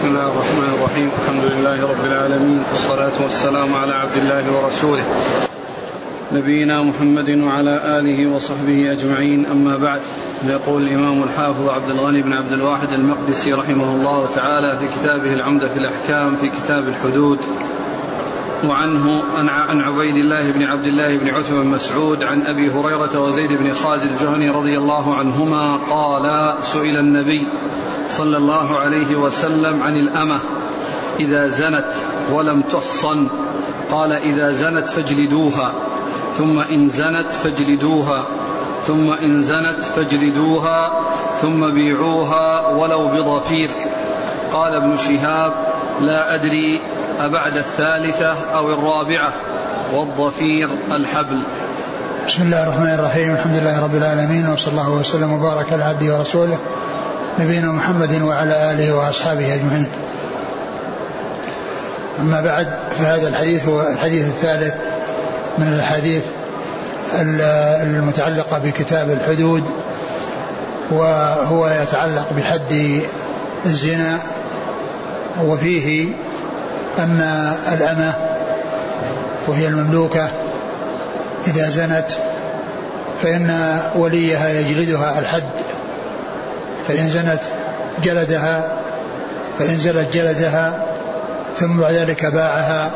بسم الله الرحمن الرحيم الحمد لله رب العالمين والصلاة والسلام على عبد الله ورسوله نبينا محمد وعلى آله وصحبه أجمعين أما بعد يقول الإمام الحافظ عبد الغني بن عبد الواحد المقدسي رحمه الله تعالى في كتابه العمدة في الأحكام في كتاب الحدود وعنه عن عبيد الله بن عبد الله بن عتبة بن مسعود عن أبي هريرة وزيد بن خالد الجهني رضي الله عنهما قال سئل النبي صلى الله عليه وسلم عن الأمة. إذا زنت ولم تحصن قال إذا زنت فاجلدوها ثم إن زنت فاجلدوها ثم إن زنت فاجلدوها ثم بيعوها ولو بضفير. قال ابن شهاب لا أدري أبعد الثالثة أو الرابعة والضفير الحبل. بسم الله الرحمن الرحيم. الحمد لله رب العالمين وصلى الله وسلم وبارك على عبده ورسوله نبينا محمد وعلى آله وأصحابه أجمعين. أما بعد فهذا الحديث هو الحديث الثالث من الأحاديث المتعلقة بكتاب الحدود وهو يتعلق بحد الزنا وفيه أن الأمة وهي المملوكة إذا زنت فإن وليها يجلدها الحد. فإن زنت جلدها فإن زلت جلدها ثم بعد ذلك باعها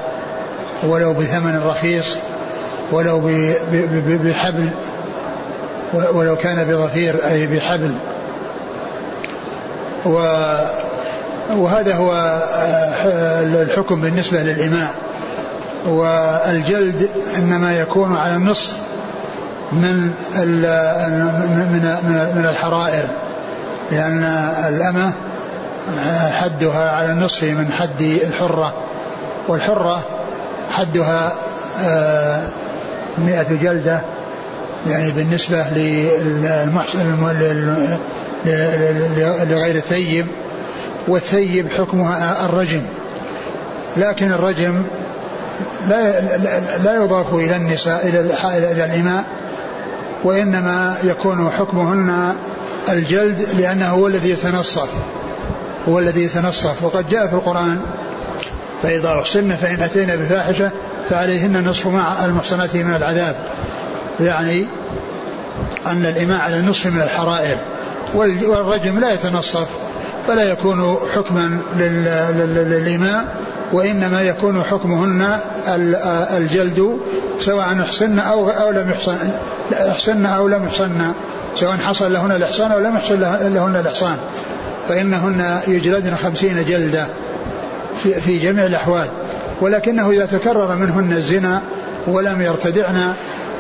ولو بثمن رخيص ولو بحبل ولو كان بظفير أي بحبل. وهذا هو آه، الحكم بالنسبة للإماء. والجلد إنما يكون على النصف من من من الحرائر. لأن الأمة حدها على النصف من حد الحرة والحرة حدها آه، مئة جلدة يعني بالنسبة لغير الثيب والثيب حكمها الرجم. لكن الرجم لا لا يضاف إلى النساء إلى إلى الإماء وإنما يكون حكمهن الجلد لأنه هو الذي يتنصف هو الذي يتنصف. وقد جاء في القرآن فإذا احسن فإن أتينا بفاحشة فعليهن نصف مع المحصنات من العذاب. يعني أن الإماء على النصف من الحرائر. والرجم لا يتنصف فلا يكون حكما للإماء وإنما يكون حكمهن الجلد سواء احسن أو أو لم يحصن احسن أو لم يحصن. سواء حصل لهن الإحصان أو لم يحصل لهن الإحصان. فإنهن يجلدن خمسين جلدة في, في جميع الأحوال. ولكنه إذا تكرر منهن الزنا ولم يرتدعن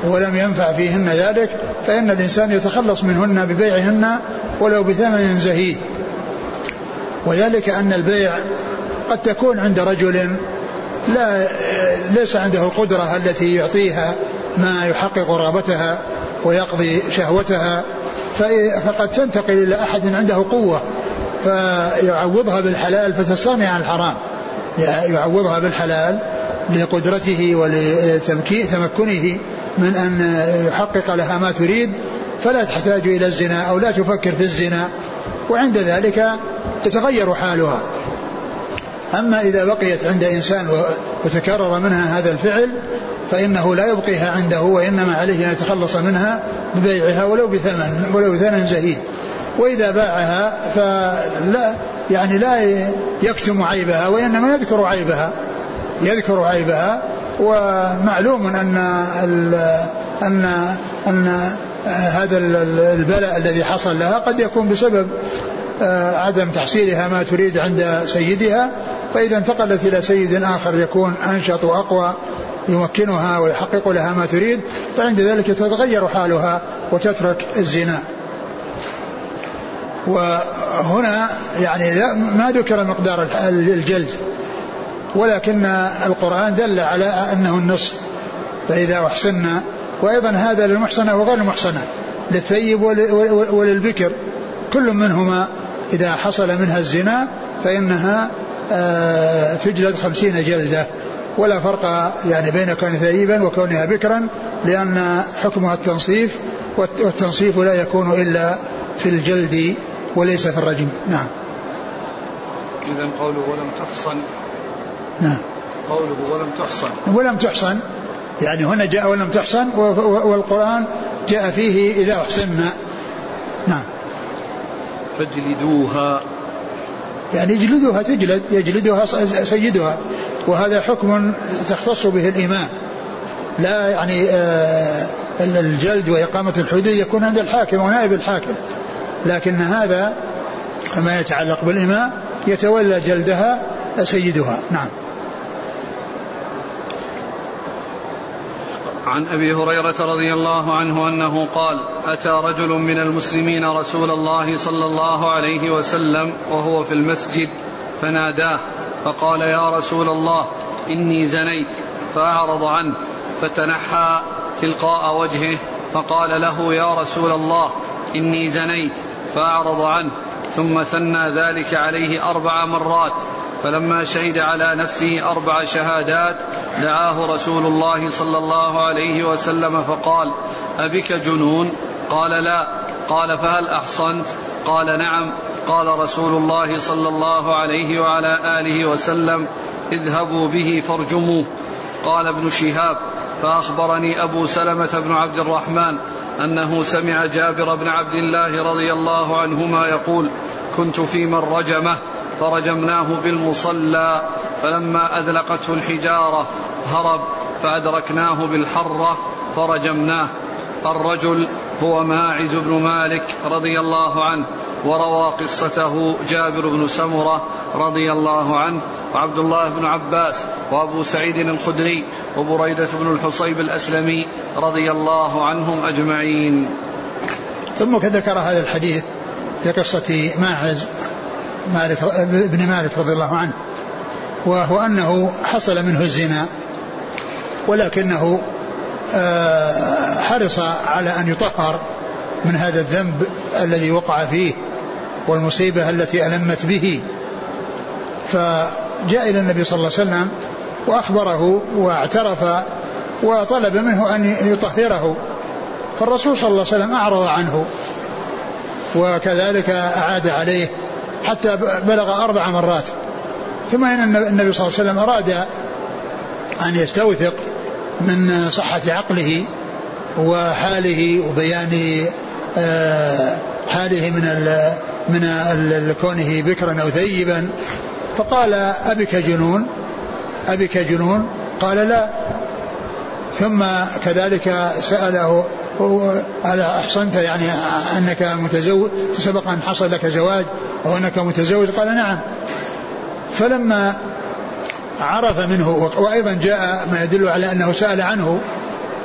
ولم ينفع فيهن ذلك فإن الإنسان يتخلص منهن ببيعهن ولو بثمن زهيد. وذلك أن البيع قد تكون عند رجل لا ليس عنده القدرة التي يعطيها ما يحقق رغبتها ويقضي شهوتها فقد تنتقل إلى أحد عنده قوة فيعوضها بالحلال فتستغني عن الحرام. يعوضها بالحلال لقدرته ولتمكنه من أن يحقق لها ما تريد. فلا تحتاج إلى الزنا أو لا تفكر في الزنا وعند ذلك تتغير حالها. أما إذا بقيت عند إنسان وتكرر منها هذا الفعل فإنه لا يبقيها عنده وإنما عليه أن يتخلص منها ببيعها ولو بثمن ولو بثمن زهيد وإذا باعها فلا يعني لا يكتم عيبها وإنما يذكر عيبها يذكر عيبها. ومعلوم أن أن أن هذا البلاء الذي حصل لها قد يكون بسبب عدم تحصيلها ما تريد عند سيدها فإذا انتقلت إلى سيد آخر يكون أنشط وأقوى يمكنها ويحقق لها ما تريد فعند ذلك تتغير حالها وتترك الزنا. وهنا يعني ما ذكر مقدار الجلد ولكن القرآن دل على أنه النصف فإذا أحسن وأيضا هذا للمحصنة وغير المحصنة للثيب وللبكر. كل منهما إذا حصل منها الزنا فإنها آه، تجلد خمسين جلدة. ولا فرق يعني بين كون ثيبا وكونها بكرا لأن حكمها التنصيف والتنصيف لا يكون إلا في الجلد وليس في الرجم. نعم. إذا قوله ولم تحصن. نعم. قوله ولم تحصن. ولم تحصن. يعني هنا جاء ولم تحصن والقرآن جاء فيه إذا نعم فاجلدوها. يعني يجلدها تجلد يجلدها سيدها. وهذا حكم تختص به الإمام. لا يعني آه الجلد وإقامة الحدود يكون عند الحاكم ونائب الحاكم. لكن هذا ما يتعلق بالإمام يتولى جلدها سيدها. نعم. عن أبي هريرة رضي الله عنه أنه قال أتى رجل من المسلمين رسول الله صلى الله عليه وسلم وهو في المسجد فناداه فقال يا رسول الله إني زنيت فأعرض عنه فتنحى تلقاء وجهه فقال له يا رسول الله إني زنيت فأعرض عنه ثم ثنى ذلك عليه أربع مرات فلما شهد على نفسه أربع شهادات دعاه رسول الله صلى الله عليه وسلم فقال أبك جنون؟ قال لا. قال فهل أحصنت؟ قال نعم. قال رسول الله صلى الله عليه وعلى آله وسلم اذهبوا به فارجموه. قال ابن شهاب فأخبرني أبو سلمة بن عبد الرحمن أنه سمع جابر بن عبد الله رضي الله عنهما يقول كنت في من رجمه فرجمناه بالمصلى فلما أذلقته الحجارة هرب فأدركناه بالحرة فرجمناه. الرجل هو ماعز بن مالك رضي الله عنه وروى قصته جابر بن سمرة رضي الله عنه وعبد الله بن عباس وأبو سعيد الخدري وبريدة بن الحصيب الأسلمي رضي الله عنهم أجمعين. ثم ذكر هذا الحديث في قصة ماعز مالك ابن مالك رضي الله عنه وهو أنه حصل منه الزنا ولكنه آه، حرص على أن يطهر من هذا الذنب الذي وقع فيه والمصيبة التي ألمت به. فجاء إلى النبي صلى الله عليه وسلم وأخبره واعترف وطلب منه أن يطهره. فالرسول صلى الله عليه وسلم أعرض عنه وكذلك أعاد عليه حتى بلغ أربع مرات. ثم إن النبي صلى الله عليه وسلم أراد أن يستوثق من صحة عقله وحاله وبيان آه، حاله من من كونه بكرا أو ثيبا. فقال أبك جنون؟ أبك جنون؟ قال لا. ثم كذلك سأله على أحصنت يعني أنك متزوج سبق أن حصل لك زواج أو أنك متزوج؟ قال نعم. فلما عرف منه وأيضا جاء ما يدل على أنه سأل عنه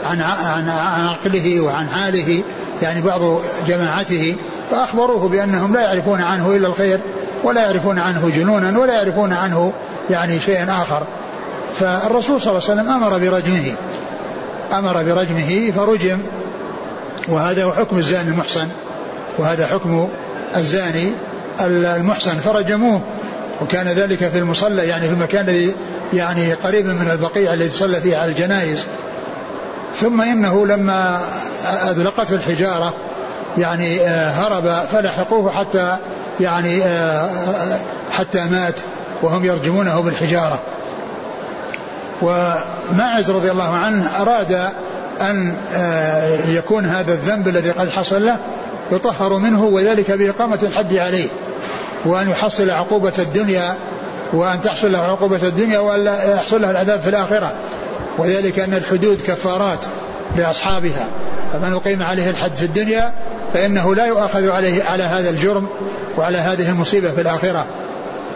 عن عن عقله وعن حاله يعني بعض جماعته فأخبروه بأنهم لا يعرفون عنه إلا الخير ولا يعرفون عنه جنونا ولا يعرفون عنه يعني شيئا آخر. فالرسول صلى الله عليه وسلم أمر برجمه أمر برجمه فرجم وهذا هو حكم الزاني المحصن وهذا حكم الزاني المحصن فرجموه وكان ذلك في المصلى يعني في المكان الذي يعني قريب من البقيع الذي صلى فيه على الجنائز. ثم إنه لما أذلقته الحجارة يعني آه، هرب فلحقوه حتى يعني آه، حتى مات وهم يرجمونه بالحجارة. وماعز رضي الله عنه أراد أن آه، يكون هذا الذنب الذي قد حصل له يطهر منه وذلك بإقامة الحد عليه وأن يحصل عقوبة الدنيا وأن تحصل له عقوبة الدنيا وألا يحصل له العذاب في الآخرة. وذلك أن الحدود كفارات لأصحابها. فمن أقيم عليه الحد في الدنيا فإنه لا يؤاخذ عليه على هذا الجرم وعلى هذه المصيبة في الآخرة.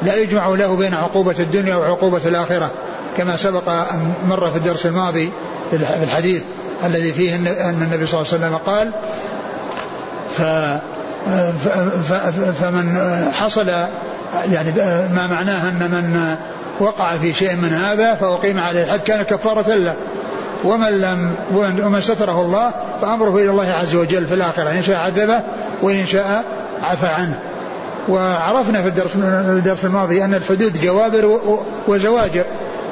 لا يجمع له بين عقوبة الدنيا وعقوبة الآخرة كما سبق أن مر في الدرس الماضي في الحديث الذي فيه أن النبي صلى الله عليه وسلم قال ف فمن حصل يعني ما معناه أن من وقع في شيء من هذا فأقيم عليه الحد كان كفارة له. ومن لم ومن ستره الله فأمره إلى الله عز وجل في الآخرة إن شاء عذبه وإن شاء عفى عنه. وعرفنا في الدرس, الدرس الماضي أن الحدود جوابر وزواجر.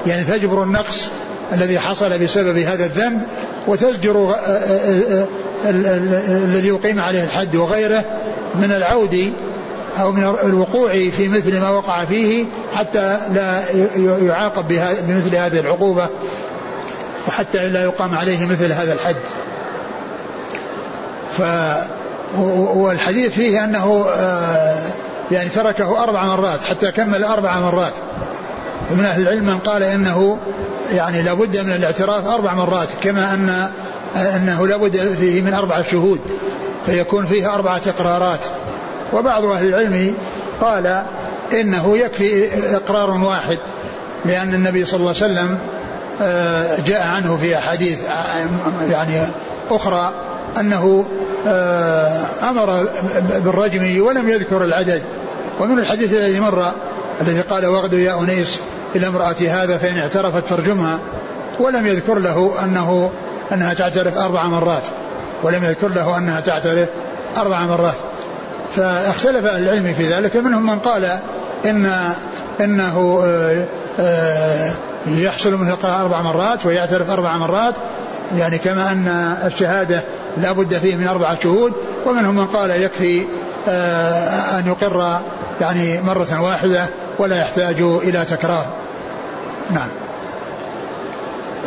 يعني تجبر النقص الذي حصل بسبب هذا الذنب وتزجر آه، آه، آه، الذي يقيم عليه الحد وغيره من العود أو من الوقوع في مثل ما وقع فيه حتى لا يعاقب بمثل هذه العقوبة وحتى لا يقام عليه مثل هذا الحد. ف والحديث فيه أنه آه، يعني تركه أربع مرات حتى كمل أربع مرات. ومن أهل العلم من قال إنه يعني لابد من الاعتراف أربع مرات كما أن أنه لابد فيه من أربع شهود فيكون فيه أربعة إقرارات. وبعض أهل العلم قال إنه يكفي إقرار واحد لأن النبي صلى الله عليه وسلم آه، جاء عنه في أحاديث يعني أخرى أنه آه، أمر بالرجم ولم يذكر العدد. ومن الحديث الذي مر الذي قال واغدوا يا أنيس إلى امرأة هذا فإن اعترفت فارجمها ولم يذكر له أنه أنها تعترف أربع مرات. ولم يذكر له أنها تعترف أربع مرات. فاختلف العلم في ذلك. منهم من قال إن إنه آه، آه، يحصل منه القراءة أربع مرات ويعترف أربع مرات يعني كما أن الشهادة لا بد فيه من أربعة شهود ومنهم من قال يكفي آه، أن يقر يعني مرة واحدة ولا يحتاج إلى تكرار. نعم.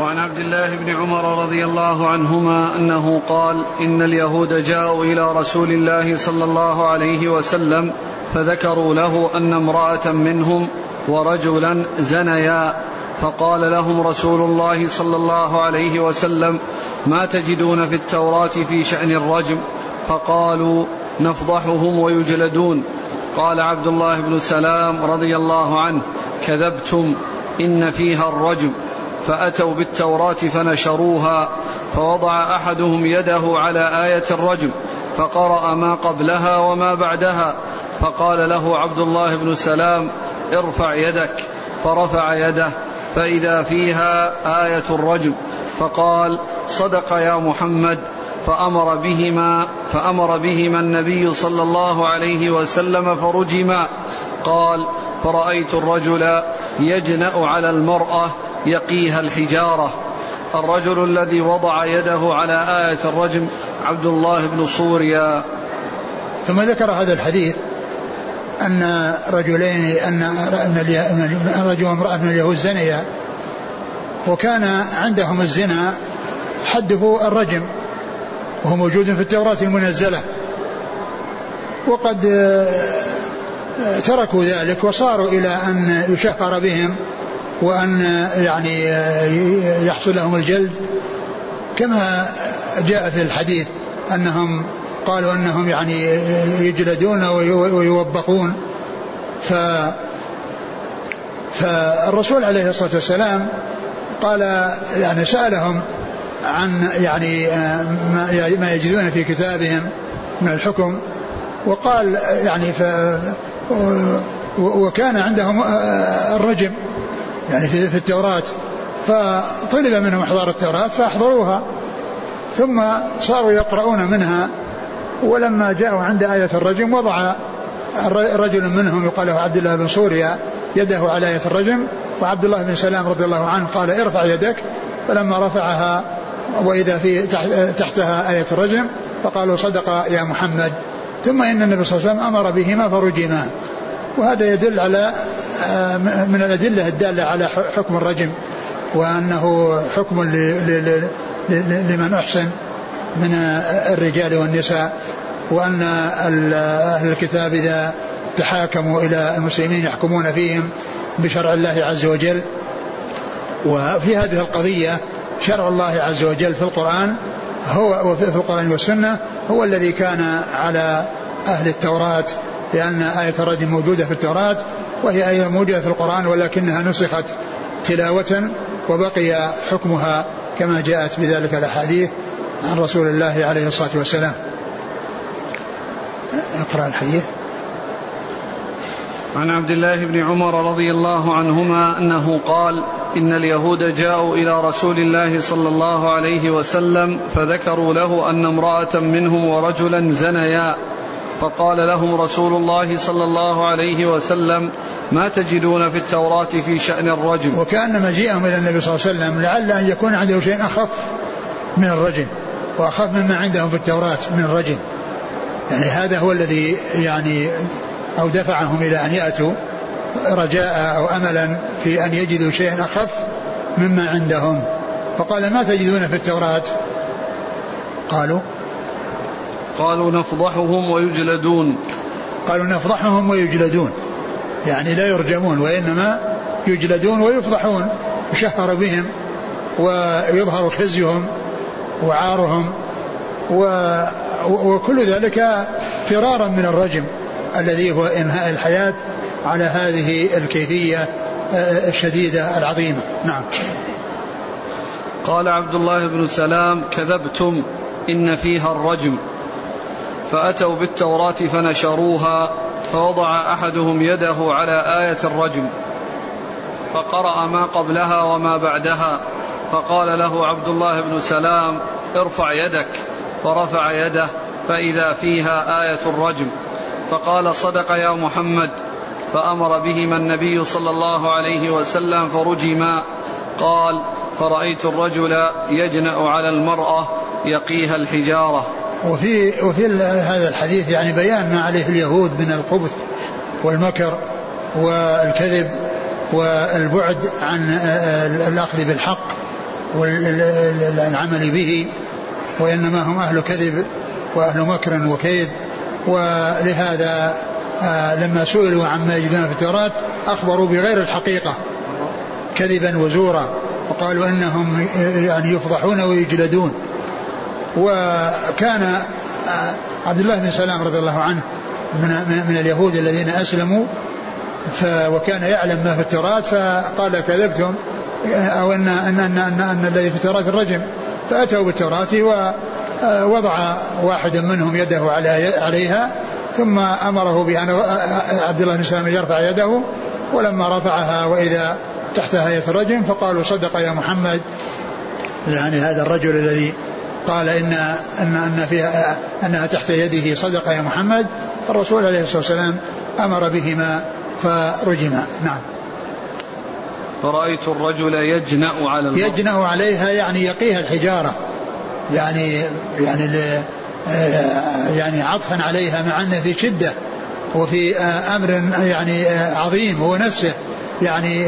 وعن عبد الله بن عمر رضي الله عنهما أنه قال إن اليهود جاءوا إلى رسول الله صلى الله عليه وسلم فذكروا له أن امرأة منهم ورجلا زنيا. فقال لهم رسول الله صلى الله عليه وسلم ما تجدون في التوراة في شأن الرجم؟ فقالوا نفضحهم ويجلدون. قال عبد الله بن سلام رضي الله عنه كذبتم إن فيها الرجم. فأتوا بالتوراة فنشروها فوضع أحدهم يده على آية الرجم فقرأ ما قبلها وما بعدها فقال له عبد الله بن سلام ارفع يدك. فرفع يده فإذا فيها آية الرجم فقال صدق يا محمد. فأمر بهما فأمر بهما النبي صلى الله عليه وسلم فرجما. قال فرأيت الرجل يجنأ على المرأة يقيها الحجارة. الرجل الذي وضع يده على آية الرجم عبد الله بن صوريا. ثم ذكر هذا الحديث أن رجلين أن أن رجل وامرأة من اليهود زنيا. وكان عندهم الزنا حده الرجم وهو موجود في التوراة المنزلة. وقد آه، تركوا ذلك وصاروا إلى أن يشهر بهم وأن يعني آه، يحصل لهم الجلد. كما جاء في الحديث أنهم قالوا أنهم يعني يجلدون ويوبخون. ف فالرسول عليه الصلاة والسلام قال يعني سألهم عن يعني ما يجدون في كتابهم من الحكم وقال يعني ف وكان عندهم الرجم يعني في التوراة فطلب منهم إحضار التوراة فأحضروها ثم صاروا يقرؤون منها ولما جاءوا عند آية الرجم وضع رجل منهم يقال له عبد الله بن سوريا يده على آية الرجم وعبد الله بن سلام رضي الله عنه قال ارفع يدك فلما رفعها وإذا في تحتها آية الرجم فقالوا صدق يا محمد. ثم إن النبي صلى الله عليه وسلم أمر بهما فرجما. وهذا يدل على آه، من الأدلة الدالة على حكم الرجم وأنه حكم لمن أحسن. من الرجال والنساء وأن أهل الكتاب إذا تحاكموا إلى المسلمين يحكمون فيهم بشرع الله عز وجل. وفي هذه القضية شرع الله عز وجل في القرآن هو في القرآن والسنة هو الذي كان على أهل التوراة لأن آية الرجم موجودة في التوراة وهي آية موجودة في القرآن ولكنها نسخت تلاوة وبقي حكمها كما جاءت بذلك الأحاديث. عن رسول الله عليه الصلاة والسلام. أقرأ الحديث. عن عبد الله بن عمر رضي الله عنهما أنه قال إن اليهود جاءوا إلى رسول الله صلى الله عليه وسلم فذكروا له أن امرأة منهم ورجلا زنيا. فقال لهم رسول الله صلى الله عليه وسلم ما تجدون في التوراة في شأن الرجم وكأن مجيئهم إلى النبي صلى الله عليه وسلم لعل أن يكون عنده شيء أخف من الرجم وأخف مما عندهم في التوراة من الرجم يعني هذا هو الذي يعني أو دفعهم إلى أن يأتوا رجاء أو أملا في أن يجدوا شيئا أخف مما عندهم. فقال ما تجدون في التوراة؟ قالوا قالوا نفضحهم ويجلدون. قالوا نفضحهم ويجلدون. يعني لا يرجمون وإنما يجلدون ويفضحون. يشهر بهم ويظهر خزيهم. وعارهم و وكل ذلك فرارا من الرجم الذي هو إنهاء الحياة على هذه الكيفية آه، الشديدة العظيمة. نعم. قال عبد الله بن سلام كذبتم إن فيها الرجم. فأتوا بالتوراة فنشروها فوضع أحدهم يده على آية الرجم فقرأ ما قبلها وما بعدها. فقال له عبد الله بن سلام ارفع يدك فرفع يده فإذا فيها آية الرجم. فقال صدق يا محمد. فأمر بهما النبي صلى الله عليه وسلم فرجما. قال فرأيت الرجل يجنأ على المرأة يقيها الحجارة. وفي وفي هذا الحديث يعني بيان ما عليه اليهود من الخبث والمكر والكذب. والبعد عن الأخذ بالحق والعمل به وإنما هم أهل كذب وأهل مكر وكيد. ولهذا آه، لما سئلوا عما يجدون في التوراة أخبروا بغير الحقيقة كذبا وزورا وقالوا إنهم يعني يفضحون ويجلدون. وكان آه، عبد الله بن سلام رضي الله عنه من, من اليهود الذين أسلموا وكان يعلم ما في التوراة فقال كذبتم أو أن أن أن, أن, أن الذي في التوراة الرجم. فأتوا بالتوراة ووضع واحد منهم يده عليها ثم أمره بأن عبد الله بن سلام يرفع يده ولما رفعها وإذا تحتها آية الرجم فقالوا صدق يا محمد. يعني هذا الرجل الذي قال إن أن أن فيها أنها تحت يده صدق يا محمد. فالرسول عليه الصلاة والسلام أمر بهما فرجما نعم. فرأيت الرجل يجنأ على المرأة يجنأ عليها يعني يقيها الحجارة. يعني يعني آه، يعني عطفا عليها مع أنه في شدة وفي آه، أمر يعني آه، عظيم هو نفسه. يعني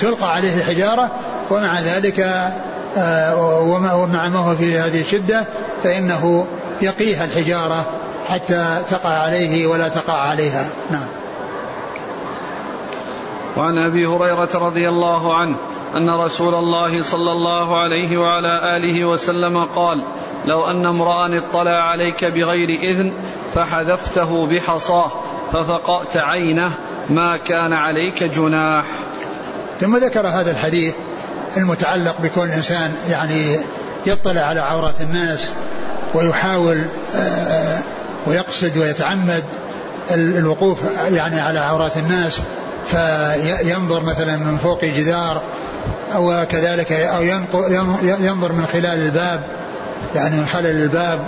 تلقى عليه الحجارة ومع ذلك ومع ما هو في هذه الشدة فإنه يقيها الحجارة حتى تقع عليه ولا تقع عليها. نعم. وعن أبي هريرة رضي الله عنه أن رسول الله صلى الله عليه وعلى آله وسلم قال لو أن امرا اطلع عليك بغير إذن فحذفته بحصاه ففقأت عينه ما كان عليك جناح. ثم ذكر هذا الحديث المتعلق بكون الانسان يعني يطلع على عورات الناس ويحاول آه، ويقصد ويتعمد الوقوف يعني على عورات الناس فينظر مثلا من فوق جدار أو كذلك أو ينظر من خلال الباب يعني من خلال الباب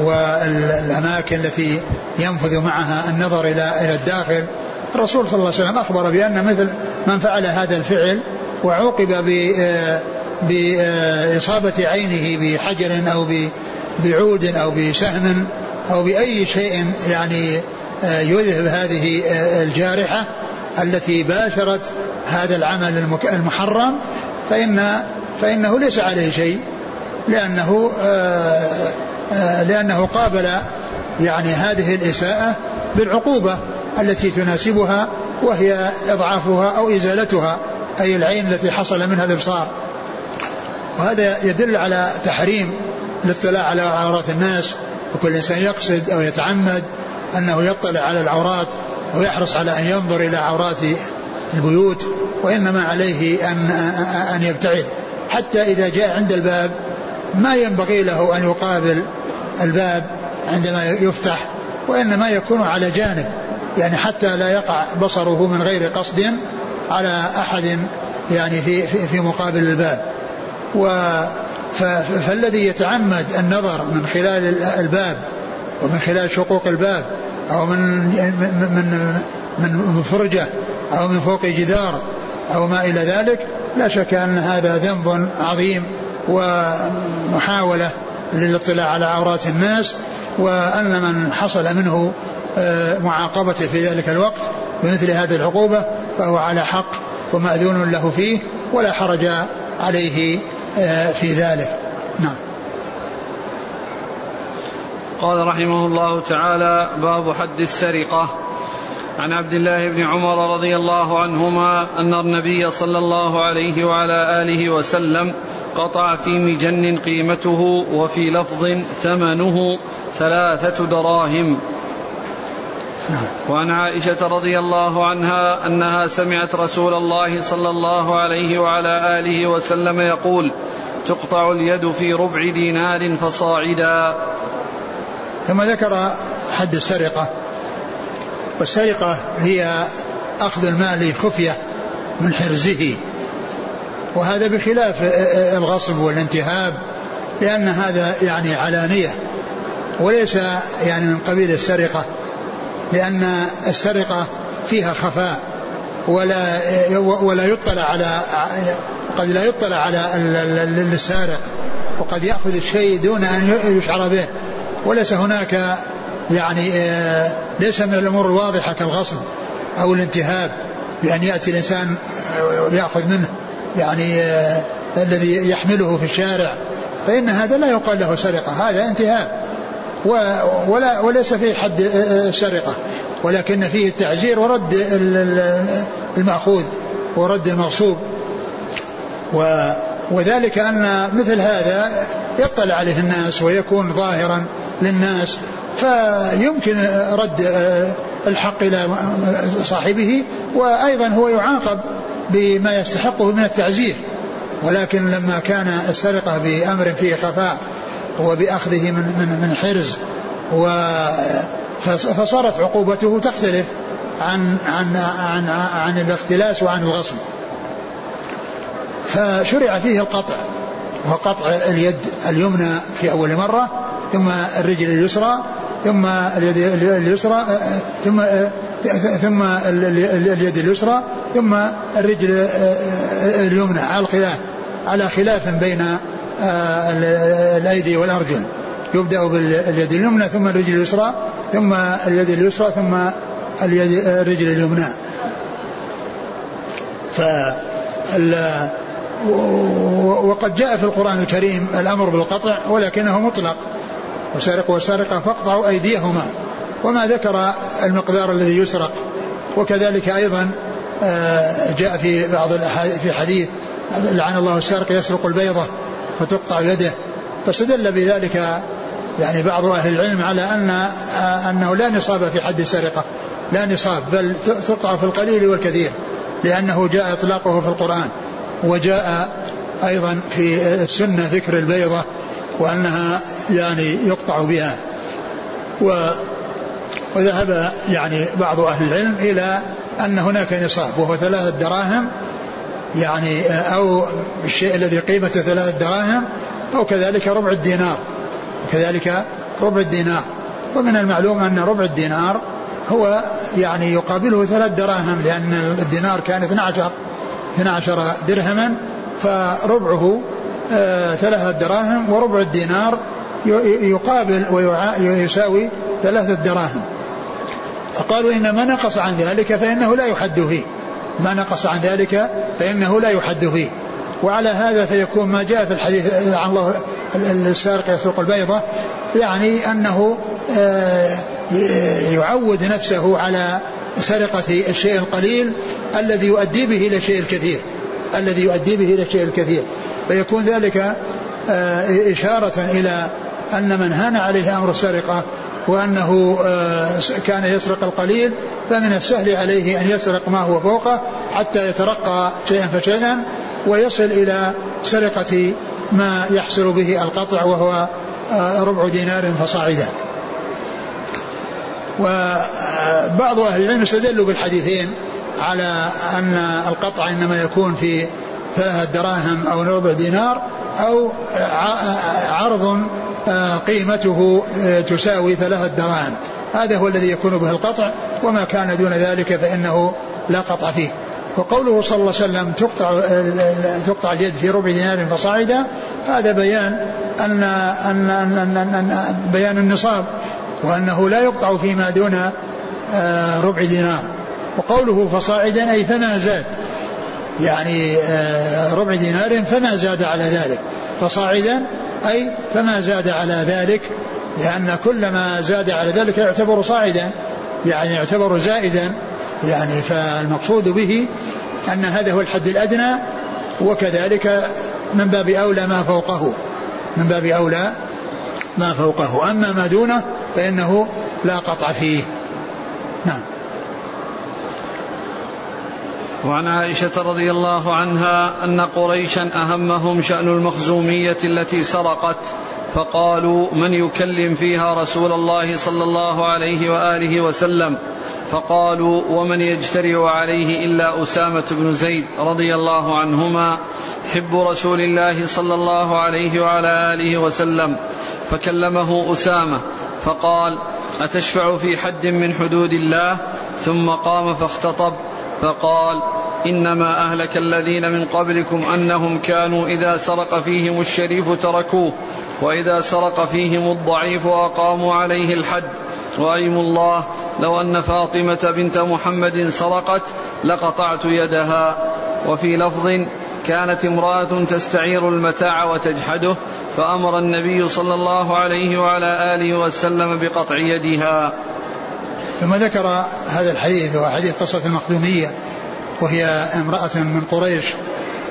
والأماكن التي ينفذ معها النظر إلى إلى الداخل. الرسول صلى الله عليه وسلم أخبر بأن مثل من فعل هذا الفعل وعوقب بإصابة عينه بحجر أو بعود أو بسهم أو بأي شيء يعني يذهب هذه الجارحة التي باشرت هذا العمل المحرم فإن فإنه ليس عليه شيء لأنه لأنه قابل يعني هذه الإساءة بالعقوبة. التي تناسبها وهي إضعافها أو إزالتها أي العين التي حصل منها الإبصار. وهذا يدل على تحريم الاطلاع على عورات الناس وكل إنسان يقصد أو يتعمد أنه يطلع على العورات ويحرص على أن ينظر إلى عورات البيوت وإنما عليه أن أن يبتعد. حتى إذا جاء عند الباب ما ينبغي له أن يقابل الباب عندما يفتح وإنما يكون على جانب. يعني حتى لا يقع بصره من غير قصد على أحد يعني في في, في مقابل الباب. و فالذي يتعمد النظر من خلال الباب ومن خلال شقوق الباب أو من من من من فرجة أو من فوق جدار أو ما إلى ذلك لا شك أن هذا ذنب عظيم ومحاولة للاطلاع على عورات الناس وأن من حصل منه آه، معاقبته في ذلك الوقت بمثل هذه العقوبة فهو على حق ومأذون له فيه ولا حرج عليه آه، في ذلك. نعم. قال رحمه الله تعالى باب حد السرقة. عن عبد الله بن عمر رضي الله عنهما أن النبي صلى الله عليه وعلى آله وسلم قطع في مجن قيمته وفي لفظ ثمنه ثلاثة دراهم. وعن عائشة رضي الله عنها أنها سمعت رسول الله صلى الله عليه وعلى آله وسلم يقول تقطع اليد في ربع دينار فصاعدا ثم ذكر حد السرقة والسرقة هي أخذ المال خفية من حرزه. وهذا بخلاف الغصب والانتهاب لأن هذا يعني علانية وليس يعني من قبيل السرقة لأن السرقة فيها خفاء ولا ولا يطلع على قد لا يطلع على السارق وقد يأخذ الشيء دون أن يشعر به وليس هناك يعني آه، ليس من الأمور الواضحة كالغصب أو الانتهاب بأن يأتي الإنسان ويأخذ منه يعني آه، الذي يحمله في الشارع. فإن هذا لا يقال له سرقة هذا انتهاب. ولا وليس فيه حد السرقة آه، ولكن فيه التعزير ورد المأخوذ ورد المغصوب. وذلك أن مثل هذا يطلع عليه الناس ويكون ظاهرا للناس فيمكن رد الحق إلى صاحبه وأيضا هو يعاقب بما يستحقه من التعزير. ولكن لما كان السرقة بأمر فيه خفاء وبأخذه من من من حرز و فصارت عقوبته تختلف عن عن عن عن الاختلاس وعن الغصب. فشرع فيه القطع. وهو قطع اليد اليمنى في أول مرة ثم الرجل اليسرى ثم اليد اليسرى ثم ثم اليد اليسرى ثم الرجل اليمنى على الخلاف على خلاف بين الأيدي والأرجل. يبدأ باليد اليمنى ثم الرجل اليسرى ثم اليد اليسرى ثم اليد الرجل اليمنى. ف وقد جاء في القرآن الكريم الأمر بالقطع ولكنه مطلق. وسارق وسارقة فاقطعوا أيديهما. وما ذكر المقدار الذي يسرق. وكذلك أيضا آه، جاء في بعض في حديث لعن الله السارق يسرق البيضة فتقطع يده. فاستدل بذلك يعني بعض أهل العلم على أن آه، أنه لا نصاب في حد السرقة. لا نصاب بل تقطع في القليل والكثير لأنه جاء إطلاقه في القرآن. وجاء أيضا في السنة ذكر البيضة وأنها يعني يقطع بها. و وذهب يعني بعض أهل العلم إلى أن هناك نصاب وهو ثلاثة دراهم يعني أو الشيء الذي قيمته ثلاثة دراهم أو كذلك ربع الدينار. وكذلك ربع الدينار. ومن المعلوم أن ربع الدينار هو يعني يقابله ثلاث دراهم لأن الدينار كان 12 12 درهما فربعه آه، ثلاثة دراهم وربع الدينار يقابل ويساوي ثلاثة دراهم. فقالوا إن ما نقص عن ذلك فإنه لا يحد فيه. ما نقص عن ذلك فإنه لا يحد فيه. وعلى هذا فيكون ما جاء في الحديث عن الله السارق يسرق البيضة يعني أنه آه، يعود نفسه على سرقة الشيء القليل الذي يؤدي به إلى الشيء الكثير الذي يؤدي به إلى الشيء الكثير. فيكون ذلك آه، إشارة إلى أن من هان عليه أمر السرقة وأنه آه، كان يسرق القليل فمن السهل عليه أن يسرق ما هو فوقه حتى يترقى شيئا فشيئا ويصل إلى سرقة ما يحصل به القطع وهو آه، ربع دينار فصاعدا. وبعض أهل العلم استدلوا بالحديثين على أن القطع إنما يكون في ثلاثة دراهم أو ربع دينار أو عرض قيمته تساوي ثلاثة دراهم هذا هو الذي يكون به القطع وما كان دون ذلك فإنه لا قطع فيه وقوله صلى الله عليه وسلم تقطع تقطع اليد في ربع دينار فصاعدا هذا بيان أن أن أن, أن, أن بيان النصاب وأنه لا يقطع فيما دون آه، ربع دينار. وقوله فصاعدا أي فما زاد. يعني آه، ربع دينار فما زاد على ذلك. فصاعدا أي فما زاد على ذلك. لأن كل ما زاد على ذلك يعتبر صاعدا. يعني يعتبر زائدا. يعني فالمقصود به أن هذا هو الحد الأدنى. وكذلك من باب أولى ما فوقه. من باب أولى ما فوقه. أما ما دونه فإنه لا قطع فيه. نعم. وعن عائشة رضي الله عنها أن قريشا أهمهم شأن المخزومية التي سرقت فقالوا من يكلم فيها رسول الله صلى الله عليه وآله وسلم؟ فقالوا ومن يجترئ عليه إلا أسامة بن زيد رضي الله عنهما حب رسول الله صلى الله عليه وعلى آله وسلم. فكلمه أسامة فقال أتشفع في حد من حدود الله؟ ثم قام فاختطب فقال إنما أهلك الذين من قبلكم أنهم كانوا إذا سرق فيهم الشريف تركوه وإذا سرق فيهم الضعيف أقاموا عليه الحد. وايم الله لو أن فاطمة بنت محمد سرقت لقطعت يدها. وفي لفظ كانت امرأة تستعير المتاع وتجحده فأمر النبي صلى الله عليه وعلى آله وسلم بقطع يدها. ثم ذكر هذا الحديث وهو حديث قصة المخدومية وهي امرأة من قريش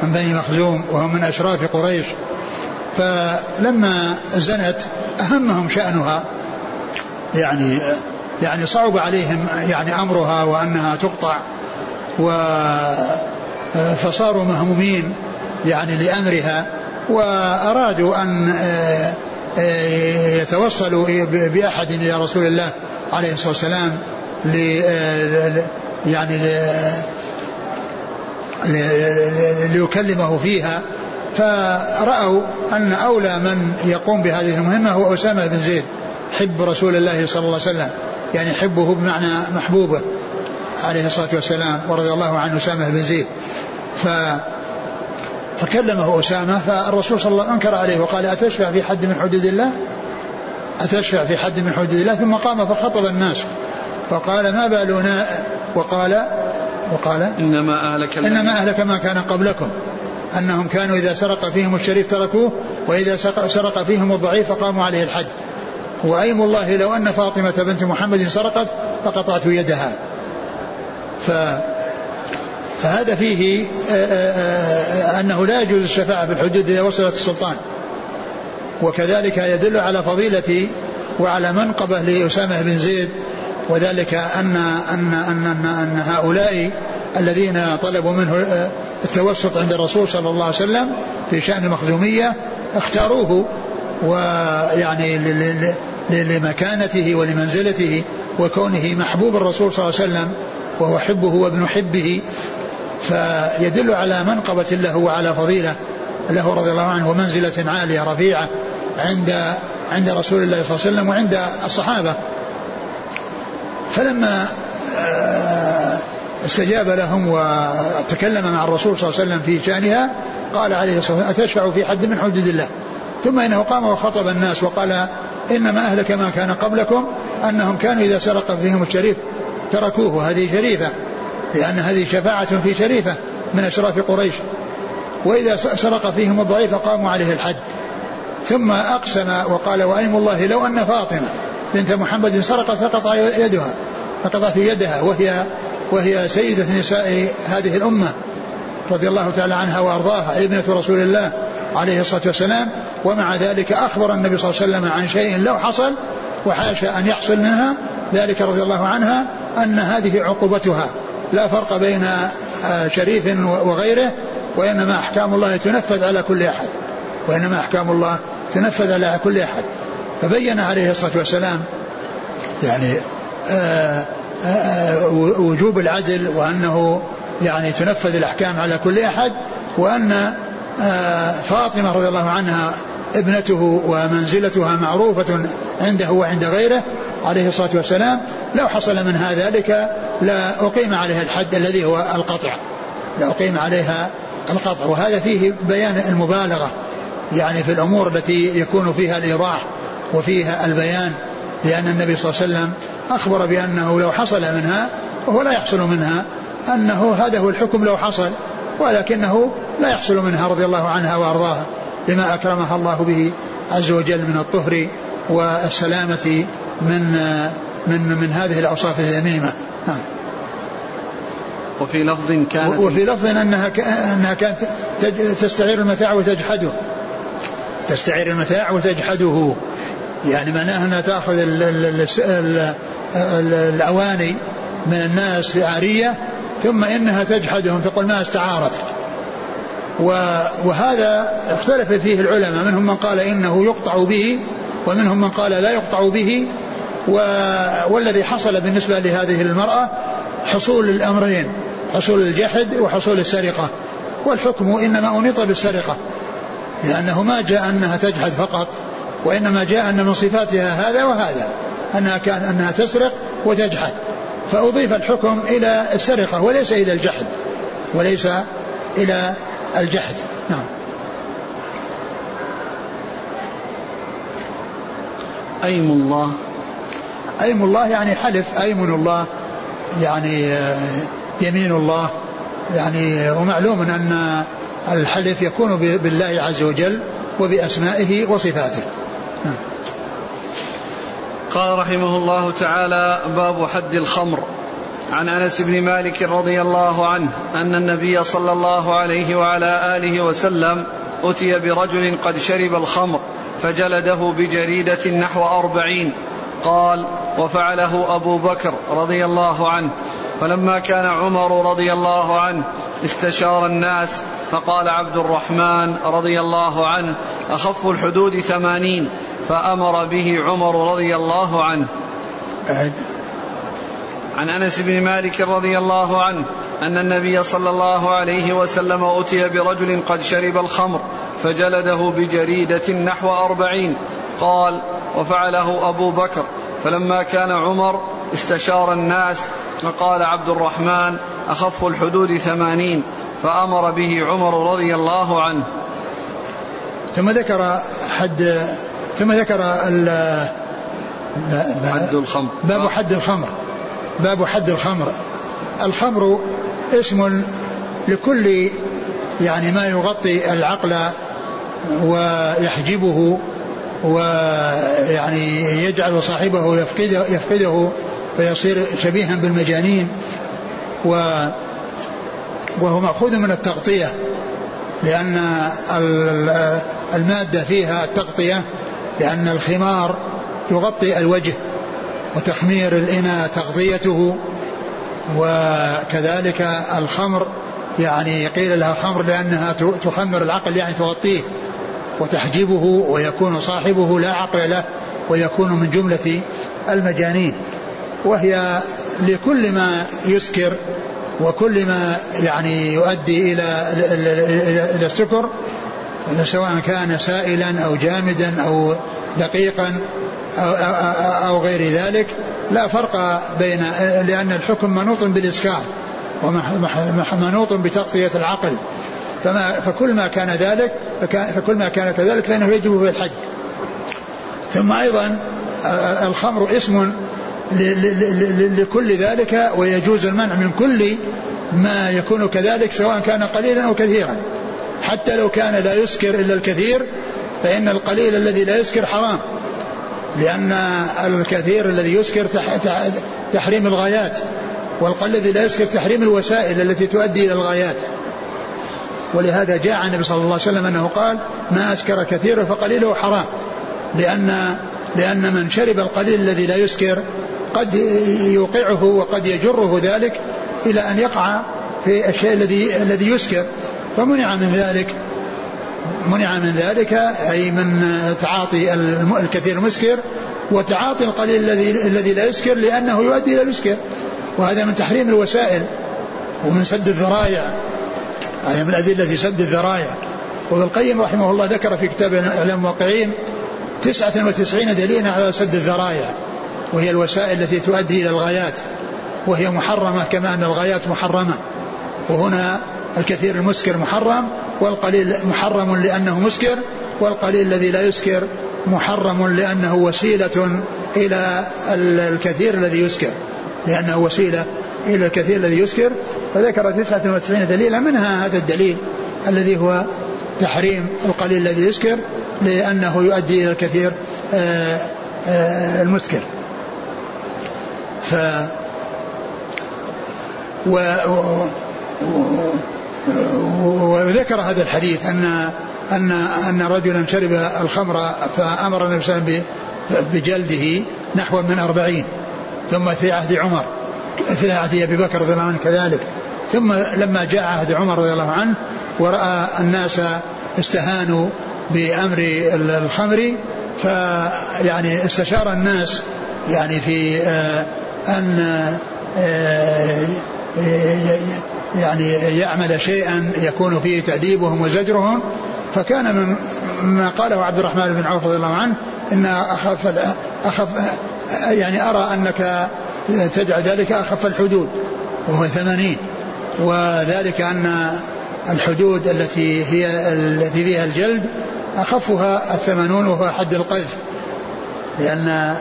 من بني مخزوم وهو من أشراف قريش. فلما زنت أهمهم شأنها يعني يعني صعب عليهم يعني أمرها وأنها تقطع و فصاروا مهمومين يعني لأمرها وأرادوا أن يتوصلوا بأحد إلى رسول الله عليه الصلاة والسلام ل يعني ليكلمه فيها. فرأوا أن أولى من يقوم بهذه المهمة هو أسامة بن زيد حب رسول الله صلى الله عليه وسلم يعني حبه بمعنى محبوبة. عليه الصلاة والسلام ورضي الله عن أسامة بن زيد. ف فكلمه أسامة فالرسول صلى الله عليه وسلم أنكر عليه وقال أتشفع في حد من حدود الله؟ أتشفع في حد من حدود الله؟ ثم قام فخطب الناس. فقال ما بالنا؟ وقال وقال إنما أهلك إنما أهلك ما كان قبلكم. أنهم كانوا إذا سرق فيهم الشريف تركوه وإذا سرق فيهم الضعيف فقاموا عليه الحد. وأيم الله لو أن فاطمة بنت محمد سرقت فقطعت يدها. ف فهذا فيه أنه لا يجوز الشفاعة بالحدود إذا وصلت السلطان. وكذلك يدل على فضيلة وعلى منقبة لأسامة بن زيد وذلك أن أن أن أن, أن هؤلاء الذين طلبوا منه التوسط عند الرسول صلى الله عليه وسلم في شأن المخزومية اختاروه ويعني لمكانته ولمنزلته وكونه محبوب الرسول صلى الله عليه وسلم وهو حبه وابن حبه فيدل على منقبة له وعلى فضيلة له رضي الله عنه ومنزلة عالية رفيعة عند عند رسول الله صلى الله عليه وسلم وعند الصحابة. فلما آه، استجاب لهم وتكلم مع الرسول صلى الله عليه وسلم في شأنها قال عليه الصلاة والسلام أتشفع في حد من حدود الله؟ ثم إنه قام وخطب الناس وقال إنما أهلك ما كان قبلكم أنهم كانوا إذا سرق فيهم الشريف. تركوه هذه شريفة لأن هذه شفاعة في شريفة من أشراف قريش. وإذا سرق فيهم الضعيف قاموا عليه الحد. ثم أقسم وقال وأيم الله لو أن فاطمة بنت محمد سرقت فقطع يدها فقطعت يدها وهي وهي سيدة نساء هذه الأمة رضي الله تعالى عنها وأرضاها ابنة رسول الله عليه الصلاة والسلام. ومع ذلك أخبر النبي صلى الله عليه وسلم عن شيء لو حصل وحاشا أن يحصل منها ذلك رضي الله عنها أن هذه عقوبتها لا فرق بين آه، شريف وغيره وإنما أحكام الله تنفذ على كل أحد. وإنما أحكام الله تنفذ على كل أحد. فبين عليه الصلاة والسلام يعني آه، آه، وجوب العدل وأنه يعني تنفذ الأحكام على كل أحد وأن فاطمة رضي الله عنها ابنته ومنزلتها معروفة عنده وعند غيره عليه الصلاة والسلام لو حصل منها ذلك لا أقيم عليها الحد الذي هو القطع. لأقيم عليها القطع. وهذا فيه بيان المبالغة يعني في الأمور التي يكون فيها الإيضاح وفيها البيان لأن النبي صلى الله عليه وسلم أخبر بأنه لو حصل منها وهو لا يحصل منها أنه هذا هو الحكم لو حصل ولكنه لا يحصل منها رضي الله عنها وأرضاها بما أكرمها الله به عز وجل من الطهر والسلامة من من من هذه الأوصاف الذميمة نعم. وفي لفظ كانت وفي لفظ أنها أنها كانت تستعير المتاع وتجحده. تستعير المتاع وتجحده. يعني معناها أنها تأخذ الأواني من الناس في عاريه ثم إنها تجحدهم تقول ما استعارت. وهذا اختلف فيه العلماء منهم من قال إنه يقطع به ومنهم من قال لا يقطع به والذي حصل بالنسبة لهذه المرأة حصول الأمرين حصول الجحد وحصول السرقة. والحكم إنما أنيط بالسرقة لأنه ما جاء أنها تجحد فقط وإنما جاء أن من صفاتها هذا وهذا أنها كان أنها تسرق وتجحد. فأضيف الحكم إلى السرقة وليس إلى الجحد وليس إلى الجحد. أيم الله. أيم الله يعني حلف أيمن الله يعني آه، يمين الله يعني ومعلوم أن الحلف يكون بالله عز وجل وبأسمائه وصفاته. نعم. قال رحمه الله تعالى باب حد الخمر. عن أنس بن مالك رضي الله عنه أن النبي صلى الله عليه وعلى آله وسلم أتي برجل قد شرب الخمر فجلده بجريدة نحو أربعين. قال وفعله أبو بكر رضي الله عنه. فلما كان عمر رضي الله عنه استشار الناس فقال عبد الرحمن رضي الله عنه أخف الحدود ثمانين؟ فأمر به عمر رضي الله عنه. عن أنس بن مالك رضي الله عنه أن النبي صلى الله عليه وسلم أتي برجل قد شرب الخمر فجلده بجريدة نحو أربعين. قال وفعله أبو بكر. فلما كان عمر استشار الناس فقال عبد الرحمن أخف الحدود ثمانين. فأمر به عمر رضي الله عنه. ثم ذكر حد ثم ذكر حد الخمر. باب حد الخمر. باب حد الخمر. الخمر اسم لكل يعني ما يغطي العقل ويحجبه ويعني يجعل صاحبه يفقده, يفقده فيصير شبيها بالمجانين و وهو مأخوذ من التغطية لأن المادة فيها التغطية لأن الخمار يغطي الوجه. وتخمير الإناء تغطيته وكذلك الخمر يعني قيل لها خمر لأنها تخمر العقل يعني تغطيه وتحجبه ويكون صاحبه لا عقل له ويكون من جملة المجانين. وهي لكل ما يسكر وكل ما يعني يؤدي إلى إلى السكر سواء كان سائلا أو جامدا أو دقيقا. أو, غير ذلك لا فرق بين لأن الحكم منوط بالإسكار ومنوط بتغطية العقل. فما فكل ما كان ذلك فكل ما كان كذلك فإنه يجب في الحج. ثم أيضا الخمر اسم لكل ذلك ويجوز المنع من كل ما يكون كذلك سواء كان قليلا أو كثيرا. حتى لو كان لا يسكر إلا الكثير فإن القليل الذي لا يسكر حرام. لأن الكثير الذي يسكر تحريم الغايات والقل الذي لا يسكر تحريم الوسائل التي تؤدي إلى الغايات. ولهذا جاء عن النبي صلى الله عليه وسلم أنه قال ما أسكر كثيره فقليله حرام لأن لأن من شرب القليل الذي لا يسكر قد يوقعه وقد يجره ذلك إلى أن يقع في الشيء الذي الذي يسكر فمنع من ذلك. منع من ذلك أي من تعاطي الكثير المسكر وتعاطي القليل الذي الذي لا يسكر لأنه يؤدي إلى اليسكر وهذا من تحريم الوسائل ومن سد الذرائع هذا من أدلة سد الذرائع وابن القيم رحمه الله ذكر في كتاب إعلام تسعة وتسعين دليلا على سد الذرائع وهي الوسائل التي تؤدي إلى الغايات وهي محرمة كما أن الغايات محرمة. وهنا الكثير المسكر محرم والقليل محرم لأنه مسكر والقليل الذي لا يسكر محرم لأنه وسيلة إلى الكثير الذي يسكر. لأنه وسيلة إلى الكثير الذي يسكر. فذكر 99 دليلا. منها هذا الدليل الذي هو تحريم القليل الذي يسكر؟ لأنه يؤدي إلى الكثير آه، آه، المسكر. ف و وذكر هذا الحديث أن أن أن رجلا شرب الخمر فأمر النبي صلى الله عليه وسلم بجلده نحو من أربعين ثم في عهد عمر في عهد أبي بكر رضي الله عنه كذلك. ثم لما جاء عهد عمر رضي الله عنه ورأى الناس استهانوا بأمر الخمر فيعني استشار الناس يعني في آه، أن آه، يعني يعمل شيئا يكون فيه تأديبهم وزجرهم فكان من ما قاله عبد الرحمن بن عوف رضي الله عنه إن أخف أخف يعني أرى أنك تجعل ذلك أخف الحدود وهو ثمانين وذلك أن الحدود التي هي التي فيها الجلد أخفها الثمانون وهو حد القذف لأن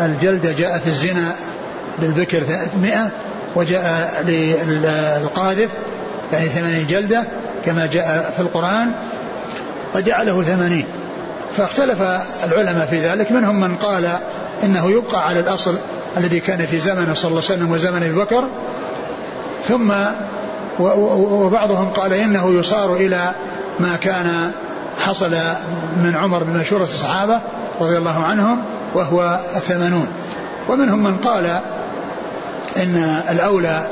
الجلد جاء في الزنا للبكر 100 وجاء للقاذف يعني ثمانين جلدة كما جاء في القرآن وجعله ثمانين. فاختلف العلماء في ذلك منهم من قال إنه يبقى على الأصل الذي كان في زمن صلى الله عليه وسلم وزمن أبي بكر. ثم وبعضهم قال إنه يصار إلى ما كان حصل من عمر بمشورة الصحابة رضي الله عنهم وهو الثمانون. ومنهم من قال إن الأولى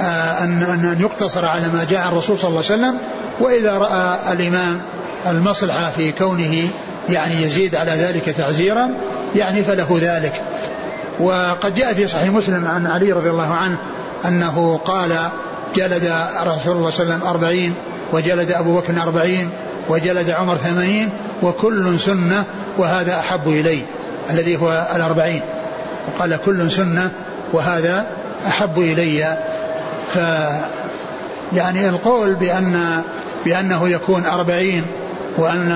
آه، أن أن يقتصر على ما جاء الرسول صلى الله عليه وسلم وإذا رأى الإمام المصلحة في كونه يعني يزيد على ذلك تعزيرا يعني فله ذلك. وقد جاء في صحيح مسلم عن علي رضي الله عنه أنه قال جلد رسول الله صلى الله عليه وسلم أربعين وجلد أبو بكر أربعين وجلد عمر ثمانين وكل سنة وهذا أحب إلي الذي هو الأربعين. وقال كل سنة وهذا أحب إلي. ف يعني القول بأن بأنه يكون أربعين وأن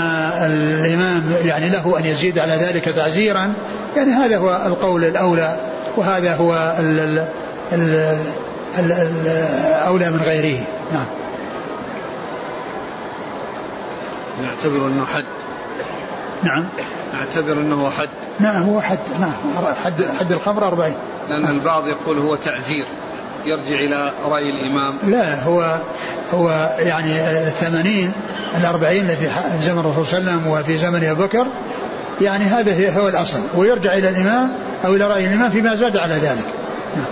الإمام يعني له أن يزيد على ذلك تعزيرا يعني هذا هو القول الأولى وهذا هو ال ال ال ال الأولى من غيره. نعم. نعتبر أنه حد. نعم. نعتبر أنه حد. نعم هو حد نعم حد حد الخمر أربعين لأن نعم. البعض يقول هو تعزير يرجع إلى رأي الإمام لا هو هو يعني الثمانين الأربعين في زمن الرسول صلى الله عليه وسلم وفي زمن أبي بكر يعني هذا هو الأصل ويرجع إلى الإمام أو إلى رأي الإمام فيما زاد على ذلك نعم.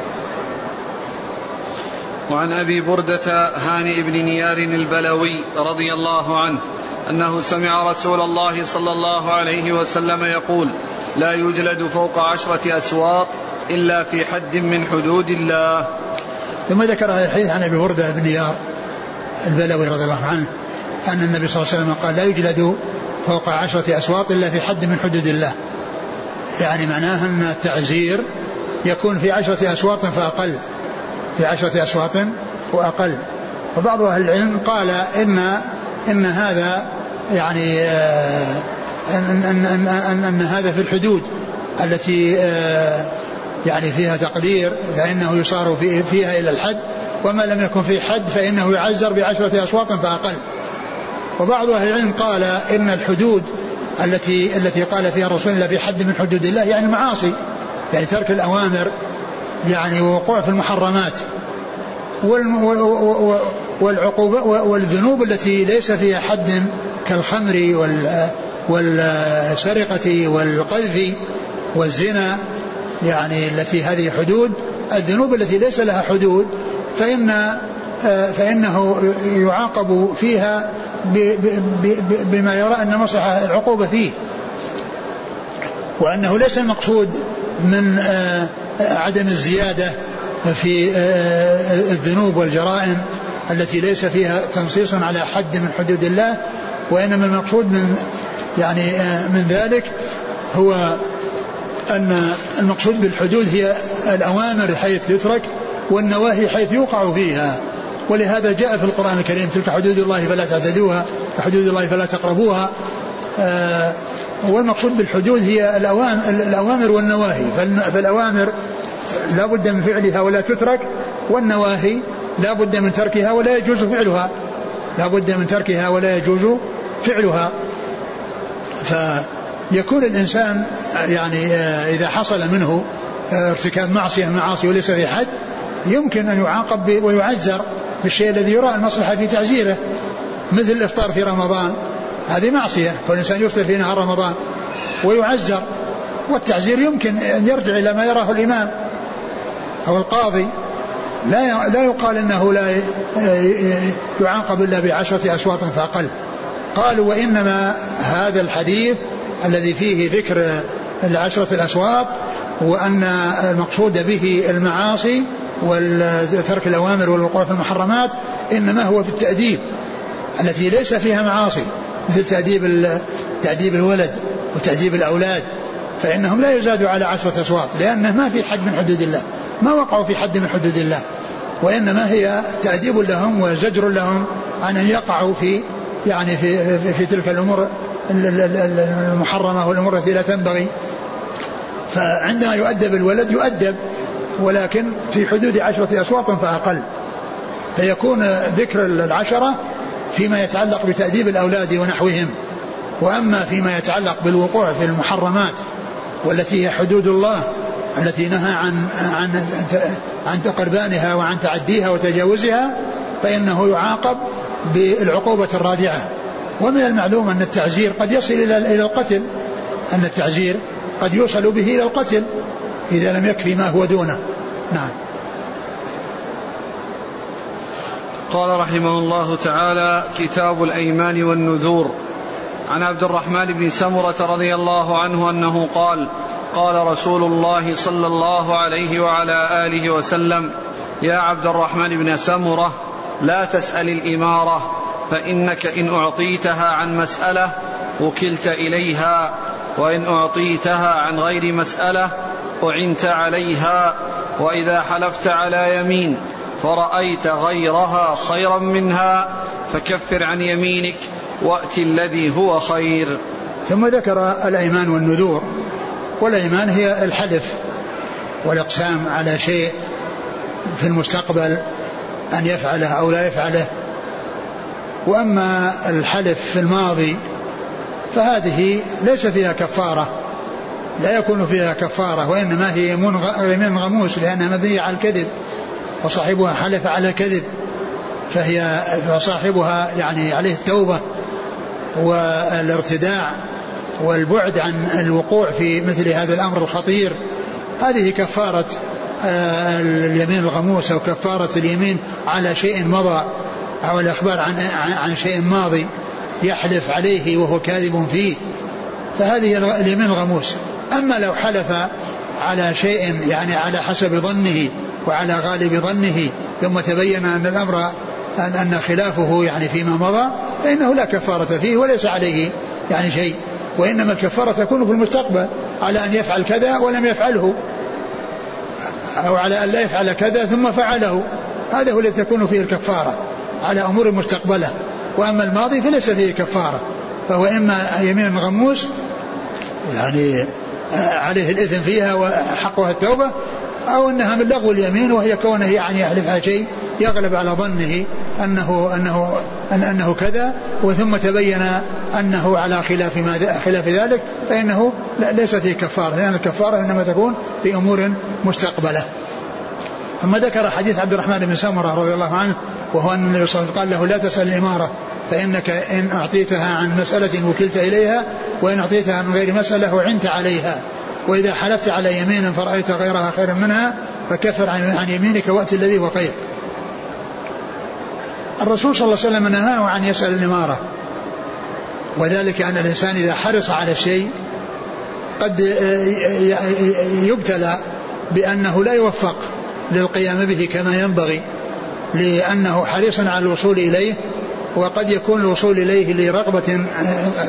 وعن أبي بردة هاني بن نيار البلوي رضي الله عنه أنه سمع رسول الله صلى الله عليه وسلم يقول لا يجلد فوق عشرة أسواط إلا في حد من حدود الله. ثم ذكر هذا الحديث عن أبي بردة بن نيار البلوي رضي الله عنه أن النبي صلى الله عليه وسلم قال لا يجلد فوق عشرة أسواط إلا في حد من حدود الله. يعني معناه أن التعزير يكون في عشرة أسواط فأقل في عشرة أسواط وأقل. وبعض أهل العلم قال إن إن هذا يعني آه، أن, أن, أن, أن, أن هذا في الحدود التي آه، يعني فيها تقدير فإنه يصار فيها إلى الحد وما لم يكن في حد فإنه يعزر بعشرة أصوات فأقل. وبعض أهل العلم قال إن الحدود التي التي قال فيها الرسول إلا في حد من حدود الله يعني المعاصي يعني ترك الأوامر يعني وقوع في المحرمات والعقوبة والذنوب التي ليس فيها حد كالخمر والسرقة والقذف والزنا يعني التي هذه حدود الذنوب التي ليس لها حدود فإن فإنه يعاقب فيها بما يرى أن مصلحة العقوبة فيه. وأنه ليس المقصود من عدم الزيادة في الذنوب والجرائم التي ليس فيها تنصيص على حد من حدود الله وإنما المقصود من يعني من ذلك هو أن المقصود بالحدود هي الأوامر حيث يترك والنواهي حيث يوقع فيها. ولهذا جاء في القرآن الكريم تلك حدود الله فلا تعتدوها وحدود الله فلا تقربوها آه والمقصود بالحدود هي الأوامر والنواهي. فالأوامر لا بد من فعلها ولا تترك والنواهي لا بد من تركها ولا يجوز فعلها. لا بد من تركها ولا يجوز فعلها. فيكون الإنسان يعني آه، إذا حصل منه آه، ارتكاب معصية معاصي وليس في حد يمكن أن يعاقب ويعزر بالشيء الذي يرى المصلحة في تعزيره مثل الإفطار في رمضان. هذه معصية فالإنسان يفطر في نهار رمضان ويعزر والتعزير يمكن أن يرجع إلى ما يراه الإمام. أو القاضي لا لا يقال إنه لا يعاقب إلا بعشرة اصوات فاقل قالوا وإنما هذا الحديث الذي فيه ذكر العشرة الاصوات وأن المقصود به المعاصي وترك الأوامر والوقوع في المحرمات إنما هو في التأديب التي ليس فيها معاصي مثل تأديب تأديب الولد وتأديب الأولاد. فإنهم لا يزادوا على عشرة أصوات لأنه ما في حد من حدود الله ما وقعوا في حد من حدود الله وإنما هي تأديب لهم وزجر لهم عن أن يقعوا في يعني في, في, في تلك الأمور المحرمة والأمور التي لا تنبغي. فعندما يؤدب الولد يؤدب ولكن في حدود عشرة أصوات فأقل. فيكون ذكر العشرة فيما يتعلق بتأديب الأولاد ونحوهم وأما فيما يتعلق بالوقوع في المحرمات والتي هي حدود الله التي نهى عن عن عن تقربانها وعن تعديها وتجاوزها فإنه يعاقب بالعقوبة الرادعة. ومن المعلوم أن التعزير قد يصل إلى إلى القتل أن التعزير قد يوصل به إلى القتل إذا لم يكفي ما هو دونه. نعم. قال رحمه الله تعالى كتاب الأيمان والنذور. عن عبد الرحمن بن سمرة رضي الله عنه أنه قال قال رسول الله صلى الله عليه وعلى آله وسلم يا عبد الرحمن بن سمرة لا تسأل الإمارة فإنك إن أعطيتها عن مسألة وكلت إليها وإن أعطيتها عن غير مسألة أعنت عليها وإذا حلفت على يمين فرأيت غيرها خيرا منها فكفر عن يمينك وأت الذي هو خير. ثم ذكر الأيمان والنذور. والأيمان هي الحلف والإقسام على شيء في المستقبل أن يفعله أو لا يفعله. وأما الحلف في الماضي فهذه ليس فيها كفارة. لا يكون فيها كفارة وإنما هي يمين غموس لأنها مبنية على الكذب وصاحبها حلف على الكذب. فهي فصاحبها يعني عليه التوبة. والارتداع والبعد عن الوقوع في مثل هذا الأمر الخطير هذه كفارة آه، اليمين الغموس أو كفارة اليمين على شيء مضى أو الإخبار عن عن شيء ماضي يحلف عليه وهو كاذب فيه. فهذه اليمين الغموس. أما لو حلف على شيء يعني على حسب ظنه وعلى غالب ظنه ثم تبين أن الأمر أن, أن خلافه يعني فيما مضى فإنه لا كفارة فيه وليس عليه يعني شيء وإنما الكفارة تكون في المستقبل على أن يفعل كذا ولم يفعله أو على أن لا يفعل كذا ثم فعله. هذا هو الذي تكون فيه الكفارة على أمور مستقبلة. وأما الماضي فليس فيه كفارة فهو إما يمين غموس يعني عليه الإثم فيها وحقها التوبة أو أنها من لغو اليمين وهي كونه يعني يحلف على شيء يغلب على ظنه أنه أنه أن أنه كذا وثم تبين أنه على خلاف ما خلاف ذلك فإنه ليس فيه كفارة لأن الكفارة إنما تكون في أمور مستقبلة. ثم ذكر حديث عبد الرحمن بن سمرة رضي الله عنه وهو أن النبي صلى الله عليه وسلم قال له لا تسأل الإمارة فإنك إن أعطيتها عن مسألة وكلت إليها وإن أعطيتها من غير مسألة وعنت عليها. وإذا حلفت على يمين فرأيت غيرها خيرا منها فكفر عن يمينك وأتي الذي هو خير الرسول صلى الله عليه وسلم نهاه عن يسأل الإمارة. وذلك أن الإنسان إذا حرص على شيء قد يبتلى بأنه لا يوفق. للقيام به كما ينبغي لأنه حريص على الوصول إليه وقد يكون الوصول إليه لرغبة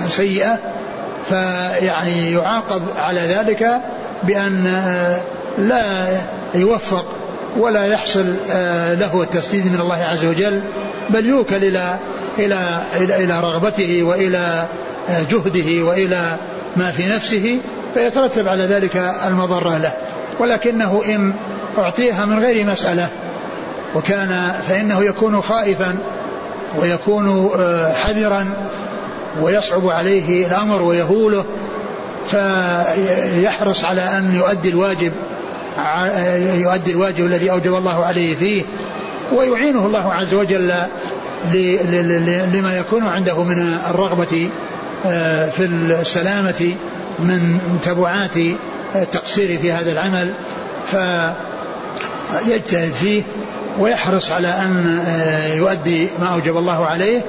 سيئة فيعني يعاقب على ذلك بأن لا يوفق ولا يحصل آه، له التسديد من الله عز وجل بل يوكل إلى إلى إلى, إلى رغبته وإلى آه، جهده وإلى ما في نفسه فيترتب على ذلك المضرة له. ولكنه إن أعطيها من غير مسألة وكان فإنه يكون خائفا ويكون آه، حذرا ويصعب عليه الأمر ويهوله فيحرص على أن يؤدي الواجب يؤدي الواجب الذي أوجب الله عليه فيه ويعينه الله عز وجل لما يكون عنده من الرغبة آه، في السلامة من تبعات التقصير في هذا العمل فيجتهد فيه ويحرص على أن آه، يؤدي ما أوجب الله عليه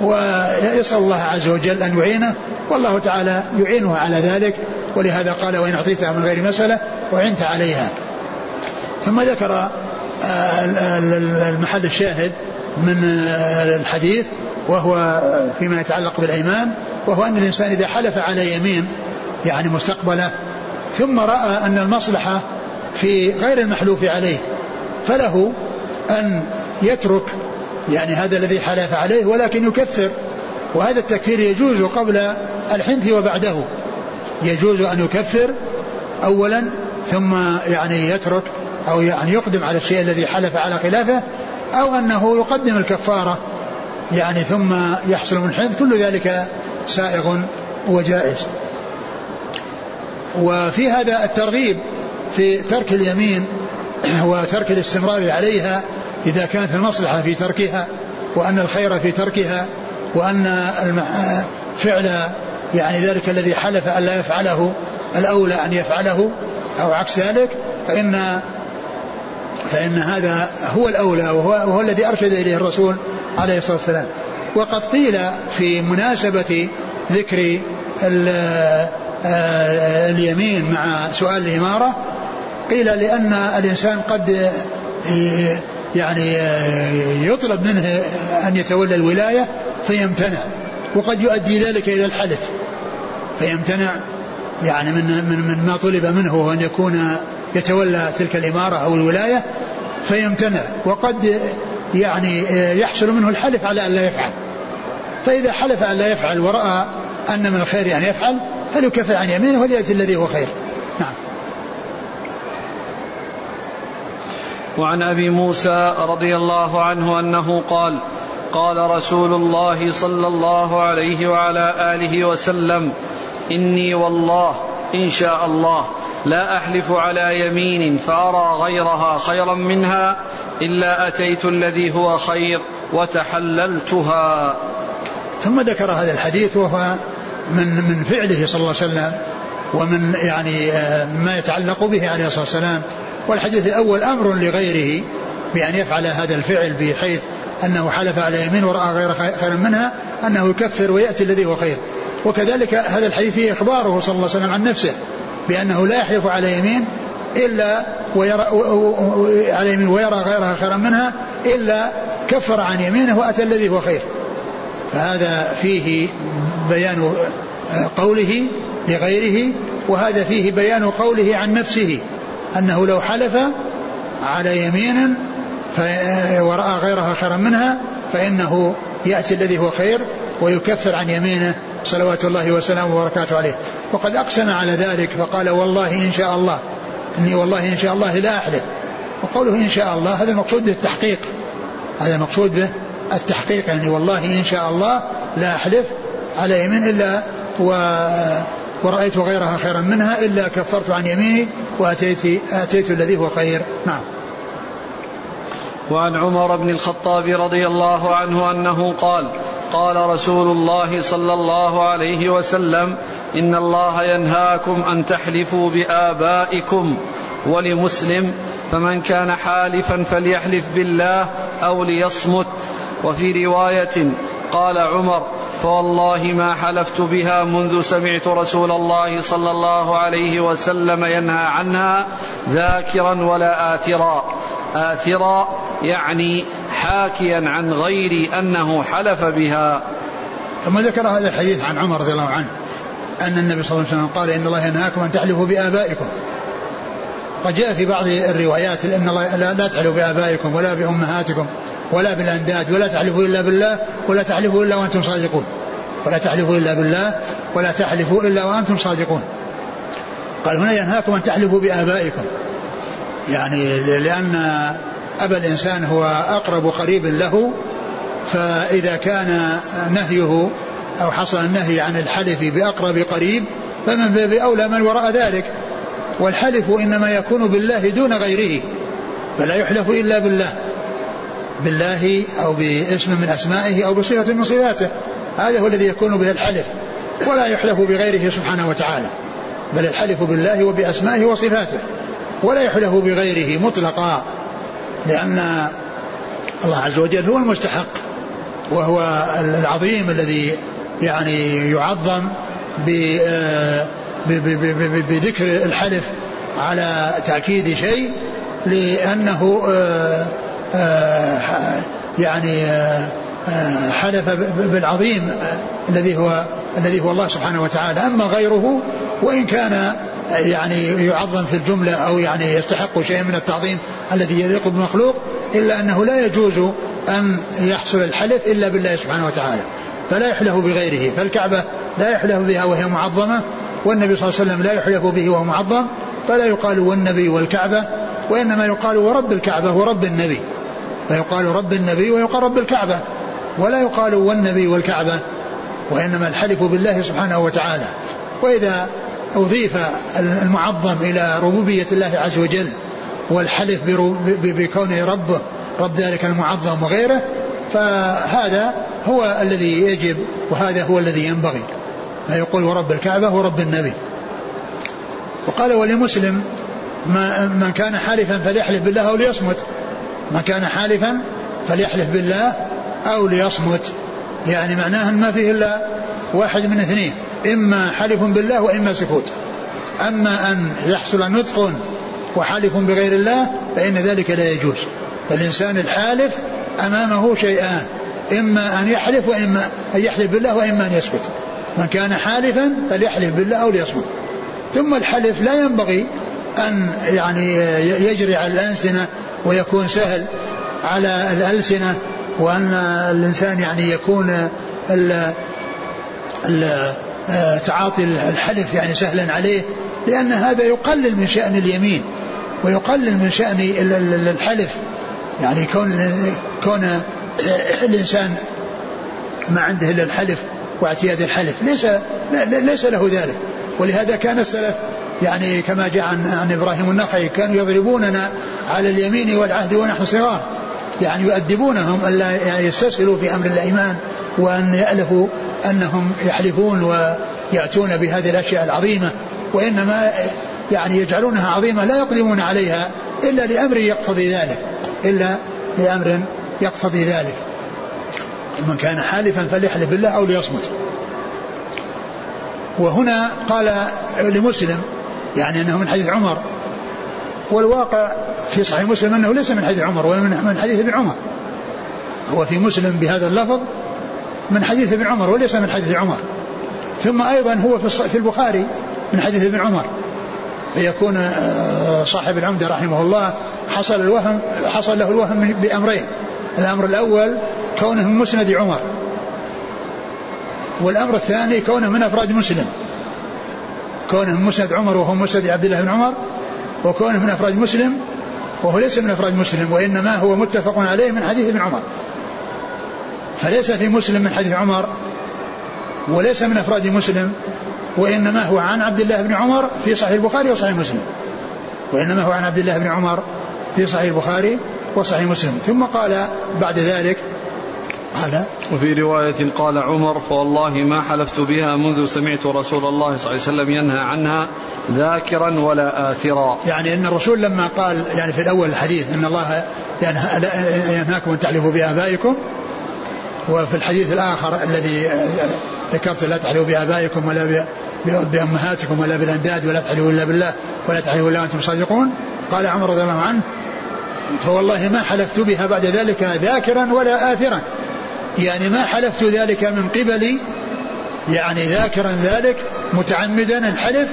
ويسأل الله عز وجل أن يعينه والله تعالى يعينه على ذلك ولهذا قال وإن أعطيتها من غير مسألة وعنت عليها. ثم ذكر آه، المحل الشاهد من آه، الحديث وهو فيما يتعلق بالأيمان وهو أن الإنسان إذا حلف على يمين يعني مستقبله ثم رأى أن المصلحة في غير المحلوف عليه فله أن يترك يعني هذا الذي حلف عليه ولكن يكفر. وهذا التكفير يجوز قبل الحنث وبعده. يجوز أن يكفر أولا ثم يعني يترك أو يعني يقدم على الشيء الذي حلف على خلافه أو أنه يقدم الكفارة. يعني ثم يحصل من حنث كل ذلك سائغ وجائز. وفي هذا الترغيب في ترك اليمين وترك الاستمرار عليها إذا كانت المصلحة في تركها وأن الخير في تركها وأن فعل يعني ذلك الذي حلف أن لا يفعله الأولى أن يفعله أو عكس ذلك فإن فإن هذا هو الأولى وهو, وهو الذي أرشد إليه الرسول عليه الصلاة والسلام. وقد قيل في مناسبة ذكر اليمين مع سؤال الإمارة. قيل لأن الإنسان قد يعني يطلب منه أن يتولى الولاية فيمتنع وقد يؤدي ذلك إلى الحلف فيمتنع. يعني من من من ما طلب منه أن يكون يتولى تلك الإمارة أو الولاية فيمتنع وقد يعني يحصل منه الحلف على أن لا يفعل. فإذا حلف أن لا يفعل ورأى أن من الخير أن يفعل فليكفر عن يمينه وليأتي الذي هو خير. نعم. وعن أبي موسى رضي الله عنه أنه قال قال رسول الله صلى الله عليه وعلى آله وسلم إني والله إن شاء الله لا أحلف على يمين فأرى غيرها خيرا منها إلا أتيت الذي هو خير وتحللتها. ثم ذكر هذا الحديث وهو من من فعله صلى الله عليه وسلم ومن يعني آه، ما يتعلق به عليه الصلاة والسلام. والحديث الأول أمر لغيره بأن يفعل هذا الفعل بحيث أنه حلف على يمين ورأى غير خير منها أنه يكفر ويأتي الذي هو خير. وكذلك هذا الحديث فيه إخباره صلى الله عليه وسلم عن نفسه بأنه لا يحلف على يمين إلا ويرى على يمين ويرى غيرها خيرا منها إلا كفر عن يمينه وأتى الذي هو خير. فهذا فيه بيان قوله لغيره وهذا فيه بيان قوله عن نفسه أنه لو حلف على يمين ورأى غيرها خيرا منها فإنه يأتي الذي هو خير ويكفر عن يمينه. صلوات الله وسلامه وبركاته عليه. وقد أقسم على ذلك فقال والله إن شاء الله إني والله إن شاء الله لا أحلف. وقوله إن شاء الله هذا المقصود به التحقيق هذا المقصود به. التحقيق يعني والله إن شاء الله لا أحلف على يمين إلا و ورأيت غيرها خيرا منها إلا كفرت عن يميني وأتيت أتيت الذي هو خير. نعم. وعن عمر بن الخطاب رضي الله عنه أنه قال قال رسول الله صلى الله عليه وسلم إن الله ينهاكم أن تحلفوا بآبائكم ولمسلم فمن كان حالفا فليحلف بالله أو ليصمت. وفي رواية قال عمر فوالله ما حلفت بها منذ سمعت رسول الله صلى الله عليه وسلم ينهى عنها ذاكرا ولا آثرا. آثرا يعني حاكيا عن غير أنه حلف بها. ثم ذكر هذا الحديث عن عمر رضي الله عنه أن النبي صلى الله عليه وسلم قال إن الله ينهاكم أن تحلفوا بآبائكم. قد جاء في بعض الروايات إن الله لا, تحلوا بآبائكم ولا بأمهاتكم. ولا بالأنداد ولا تحلفوا إلا بالله ولا تحلفوا إلا وأنتم صادقون. ولا تحلفوا إلا بالله ولا تحلفوا إلا وأنتم صادقون. قال هنا ينهاكم أن تحلفوا بآبائكم. يعني لأن ابا الإنسان هو أقرب قريب له فإذا كان نهيه أو حصل النهي عن الحلف بأقرب قريب فمن باب أولى من وراء ذلك. والحلف إنما يكون بالله دون غيره فلا يحلف إلا بالله. بالله أو باسم من أسمائه أو بصفة من صفاته. هذا هو الذي يكون به الحلف ولا يحلف بغيره سبحانه وتعالى بل الحلف بالله وبأسمائه وصفاته ولا يحلف بغيره مطلقا لأن الله عز وجل هو المستحق وهو العظيم الذي يعني يعظم بذكر الحلف على تأكيد شيء لأنه آه، يعني حلف بالعظيم الذي هو الذي هو الله سبحانه وتعالى. أما غيره وإن كان يعني يعظم في الجملة أو يعني يستحق شيء من التعظيم الذي يليق بالمخلوق إلا أنه لا يجوز أن يحصل الحلف إلا بالله سبحانه وتعالى. فلا يحلف بغيره. فالكعبة لا يحلف بها وهي معظمة والنبي صلى الله عليه وسلم لا يحلف به وهو معظم فلا يقال والنبي والكعبة وإنما يقال ورب الكعبة ورب النبي. فيقال رب النبي ويقال رب الكعبة ولا يقال والنبي والكعبة وإنما الحلف بالله سبحانه وتعالى. وإذا أضيف المعظم إلى ربوبية الله عز وجل والحلف بكونه ربه رب ذلك المعظم وغيره فهذا هو الذي يجب وهذا هو الذي ينبغي. فيقول ورب الكعبة ورب النبي. وقال ولمسلم من كان حالفا فليحلف بالله أو ليصمت. من كان حالفا فليحلف بالله أو ليصمت. يعني معناه ما فيه إلا واحد من اثنين إما حلف بالله وإما سكوت. أما أن يحصل نطق وحلف بغير الله فإن ذلك لا يجوز. فالإنسان الحالف أمامه شيئان إما أن يحلف وإما أن يحلف بالله وإما أن يسكت. من كان حالفا فليحلف بالله أو ليصمت. ثم الحلف لا ينبغي أن يعني يجري على الألسنة ويكون سهل على الألسنة وأن الإنسان يعني يكون ال ال تعاطي الحلف يعني سهلا عليه لأن هذا يقلل من شأن اليمين ويقلل من شأن الحلف. يعني كون كون الإنسان ما عنده إلا الحلف واعتياد الحلف ليس ليس له ذلك. ولهذا كان السلف يعني كما جاء عن, عن إبراهيم النخعي كانوا يضربوننا على اليمين والعهد ونحن صغار. يعني يؤدبونهم الا يستسهلوا في أمر الإيمان وأن يألفوا أنهم يحلفون ويأتون بهذه الأشياء العظيمة. وإنما يعني يجعلونها عظيمة لا يقدمون عليها إلا لأمر يقتضي ذلك إلا لأمر يقتضي ذلك. من كان حالفا فليحلف بالله أو ليصمت. وهنا قال لمسلم يعني أنه من حديث عمر والواقع في صحيح مسلم أنه ليس من حديث عمر ومن حديث ابن عمر. هو في مسلم بهذا اللفظ من حديث ابن عمر وليس من حديث عمر. ثم أيضا هو في البخاري من حديث ابن عمر. فيكون آه، صاحب العمدة رحمه الله حصل الوهم حصل له الوهم بأمرين. الأمر الأول كونه من مسند عمر. والأمر الثاني كونه من أفراد مسلم. كونه من مسند عمر وهو مسند عبد الله بن عمر وكونه من أفراد مسلم وهو ليس من أفراد مسلم وإنما هو متفق عليه من حديث ابن عمر. فليس في مسلم من حديث عمر وليس من أفراد مسلم وإنما هو عن عبد الله بن عمر في صحيح البخاري وصحيح مسلم. وإنما هو عن عبد الله بن عمر في صحيح البخاري وصحيح مسلم. ثم قال بعد ذلك قال وفي رواية قال عمر فوالله ما حلفت بها منذ سمعت رسول الله صلى الله عليه وسلم ينهى عنها ذاكرا ولا آثرا. يعني أن الرسول لما قال يعني في الأول الحديث أن الله ينهاكم أن تحلفوا بآبائكم وفي الحديث الآخر الذي ذكرت لا تحلفوا بآبائكم ولا بأمهاتكم ولا بالأنداد ولا تحلفوا إلا بالله ولا تحلفوا إلا وأنتم صادقون قال عمر رضي الله عنه فوالله ما حلفت بها بعد ذلك ذاكرا ولا آثرا. يعني ما حلفت ذلك من قبلي يعني ذاكرا ذلك متعمدا الحلف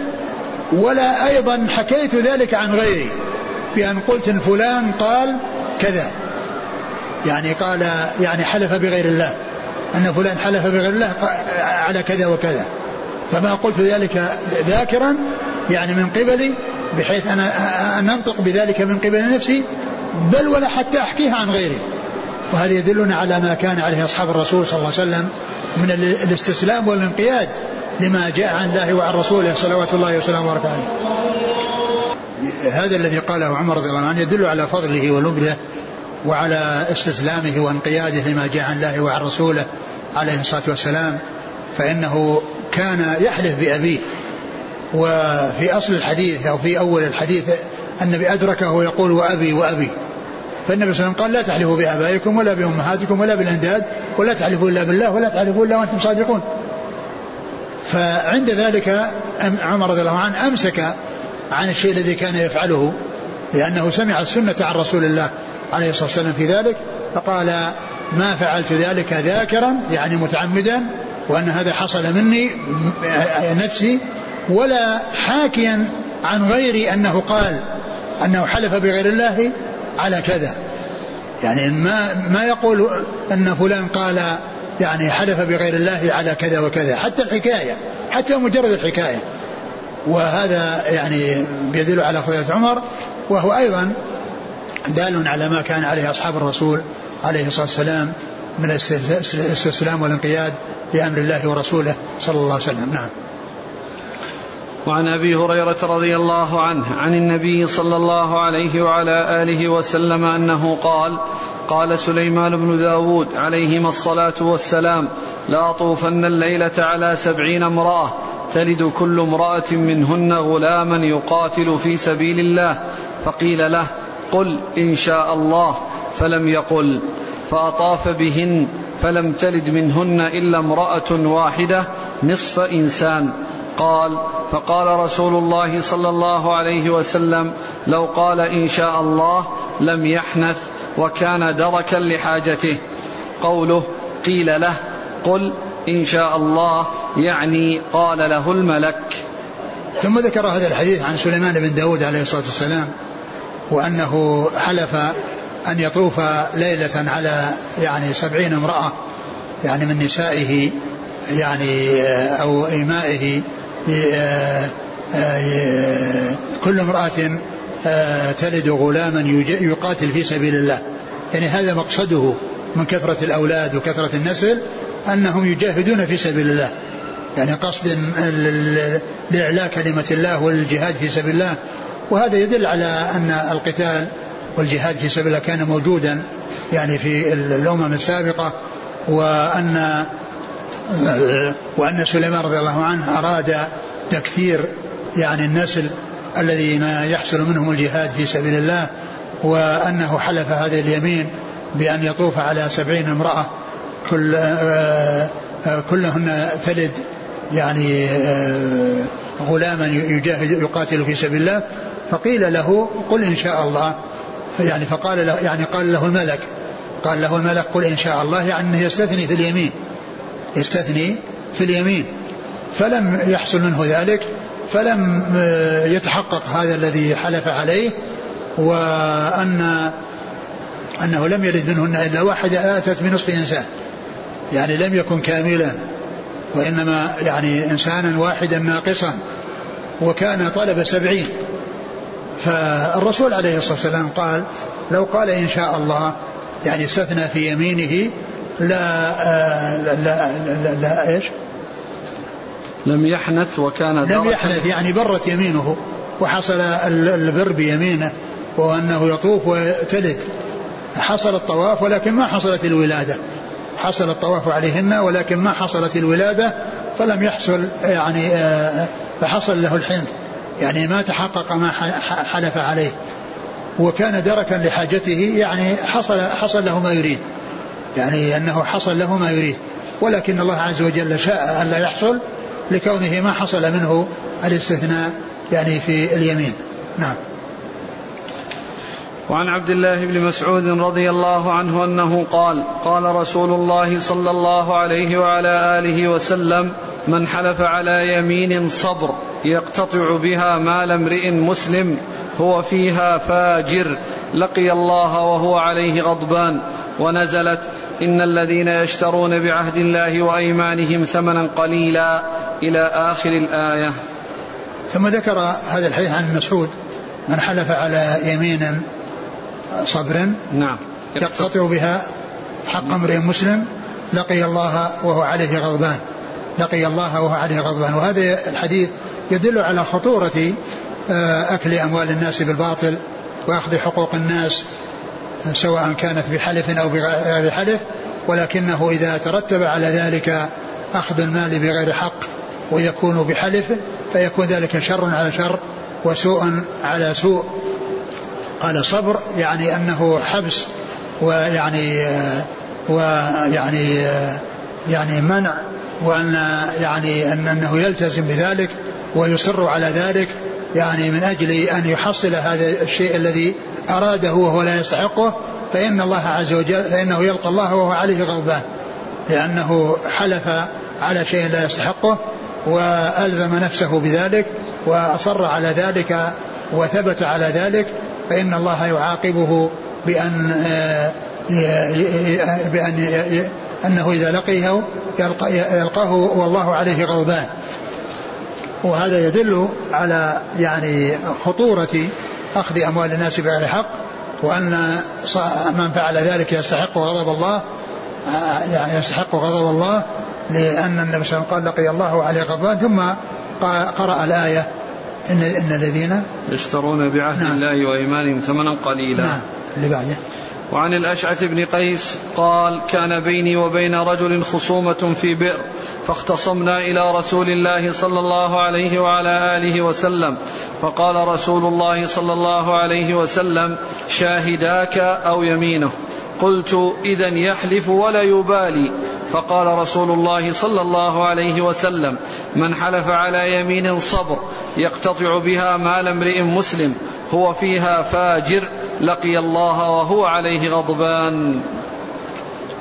ولا أيضا حكيت ذلك عن غيري بأن قلت إن فلان قال كذا. يعني قال يعني حلف بغير الله أن فلان حلف بغير الله على كذا وكذا. فما قلت ذلك ذاكرا يعني من قبلي بحيث أنا أن أنطق بذلك من قبل نفسي بل ولا حتى أحكيها عن غيري. وهذا يدلنا على ما كان عليه أصحاب الرسول صلى الله عليه وسلم من الاستسلام والانقياد لما جاء عن الله وعن رسوله صلوات الله وسلامه وبركاته عليه. هذا الذي قاله عمر رضي الله عنه يدل على فضله ونبله وعلى استسلامه وانقياده لما جاء عن الله وعن رسوله عليه الصلاة والسلام فإنه كان يحلف بأبيه. وفي أصل الحديث أو في أول الحديث النبي أدركه ويقول وأبي وأبي. فالنبي صلى الله عليه وسلم قال لا تحلفوا بآبائكم ولا بأمهاتكم ولا بالأنداد ولا تحلفوا إلا بالله ولا تحلفوا إلا وأنتم صادقون. فعند ذلك عمر رضي الله عنه أمسك عن الشيء الذي كان يفعله لأنه سمع السنة عن رسول الله عليه الصلاة والسلام في ذلك فقال ما فعلت ذلك ذاكرا يعني متعمدا وأن هذا حصل مني نفسي ولا حاكيا عن غيري أنه قال أنه حلف بغير الله على كذا. يعني ما ما يقول أن فلان قال يعني حلف بغير الله على كذا وكذا. حتى الحكاية حتى مجرد الحكاية. وهذا يعني يدل على فضيلة عمر. وهو أيضا دال على ما كان عليه أصحاب الرسول عليه الصلاة والسلام من الاستسلام والانقياد لأمر الله ورسوله صلى الله عليه وسلم. نعم. وعن أبي هريرة رضي الله عنه عن النبي صلى الله عليه وعلى آله وسلم أنه قال قال سليمان بن داود عليهما الصلاة والسلام لا طوفن الليلة على سبعين امرأة تلد كل امرأة منهن غلاما يقاتل في سبيل الله. فقيل له قل إن شاء الله. فلم يقل. فأطاف بهن فلم تلد منهن إلا امرأة واحدة نصف إنسان. قال فقال رسول الله صلى الله عليه وسلم لو قال إن شاء الله لم يحنث وكان دركا لحاجته. قوله قيل له قل إن شاء الله يعني قال له الملك. ثم ذكر هذا الحديث عن سليمان بن داود عليه الصلاة والسلام وأنه حلف أن يطوف ليلة على يعني سبعين امرأة يعني من نسائه يعني آه، آه، كل امرأة آه، تلد غلاما يقاتل في سبيل الله. يعني هذا مقصده من كثرة الأولاد وكثرة النسل أنهم يجاهدون في سبيل الله. يعني قصد لإعلاء كلمة الله والجهاد في سبيل الله. وهذا يدل على أن القتال والجهاد في سبيل الله كان موجودا يعني في الأمم السابقة وأن وأن سليمان رضي الله عنه أراد تكثير يعني النسل الذين يحصل منهم الجهاد في سبيل الله وأنه حلف هذه اليمين بأن يطوف على سبعين امرأة كل آه، كلهن تلد يعني آه، غلاما يجاهد يقاتل في سبيل الله. فقيل له قل إن شاء الله. يعني فقال له يعني قال له الملك قال له الملك قل إن شاء الله يعني يستثني في اليمين. يستثني في اليمين فلم يحصل منه ذلك فلم آه، يتحقق هذا الذي حلف عليه وأن أنه لم يلد منهن إلا واحدة آتت بنصف إنسان. يعني لم يكن كاملا وإنما يعني إنسانا واحدا ناقصا وكان طلب سبعين. فالرسول عليه الصلاة والسلام قال لو قال إن شاء الله يعني استثنى في يمينه لا لا لا, لا, لا إيش؟ لم يحنث وكان لم يحنث يعني برت يمينه وحصل البر بيمينه وأنه يطوف وتلد. حصل الطواف ولكن ما حصلت الولادة. حصل الطواف عليهن ولكن ما حصلت الولادة فلم يحصل يعني آه، فحصل له الحنث. يعني ما تحقق ما حلف عليه. وكان دركا لحاجته يعني حصل حصل له ما يريد. يعني أنه حصل له ما يريد. ولكن الله عز وجل شاء أن لا يحصل لكونه ما حصل منه الاستثناء يعني في اليمين. نعم. وعن عبد الله بن مسعود رضي الله عنه أنه قال قال رسول الله صلى الله عليه وعلى آله وسلم من حلف على يمين صبر يقتطع بها مال امرئ مسلم هو فيها فاجر لقي الله وهو عليه غضبان ونزلت إن الذين يشترون بعهد الله وأيمانهم ثمنا قليلا إلى آخر الآية. ثم ذكر هذا الحديث عن مسعود من حلف على يمين صبر نعم. يقتطع بها حق امرئ مسلم لقي الله وهو عليه غضبان لقي الله وهو عليه غضبان. وهذا الحديث يدل على خطورة آه، أكل أموال الناس بالباطل وأخذ حقوق الناس سواء كانت بحلف أو بغير حلف ولكنه إذا ترتب على ذلك أخذ المال بغير حق ويكون بحلف فيكون ذلك شر على شر وسوء على سوء. قال صبر يعني أنه حبس ويعني ويعني يعني منع وأن يعني أن أنه يلتزم بذلك ويصر على ذلك يعني من أجل أن يحصل هذا الشيء الذي أراده وهو لا يستحقه فإن الله عز وجل فإنه يلقى الله وهو عليه غضبان لأنه حلف على شيء لا يستحقه وألزم نفسه بذلك وأصر على ذلك وثبت على ذلك فإن الله يعاقبه بأن بأن أنه إذا لقيه يلقاه والله عليه غضبان. وهذا يدل على يعني خطورة أخذ أموال الناس بغير حق وأن من فعل ذلك يستحق غضب الله يعني يستحق غضب الله لأن النبي صلى الله عليه وسلم قال لقي الله عليه غضبان ثم قرأ الآية إن, إن الذين يشترون بعهد نعم. الله وإيمانهم ثمنا قليلا. نعم اللي بعده وعن الأشعث بن قيس قال كان بيني وبين رجل خصومة في بئر فاختصمنا إلى رسول الله صلى الله عليه وعلى آله وسلم فقال رسول الله صلى الله عليه وسلم شاهداك أو يمينه؟ قلت إذا يحلف ولا يبالي. فقال رسول الله صلى الله عليه وسلم من حلف على يمين صبر يقتطع بها مال امرئ مسلم هو فيها فاجر لقي الله وهو عليه غضبان.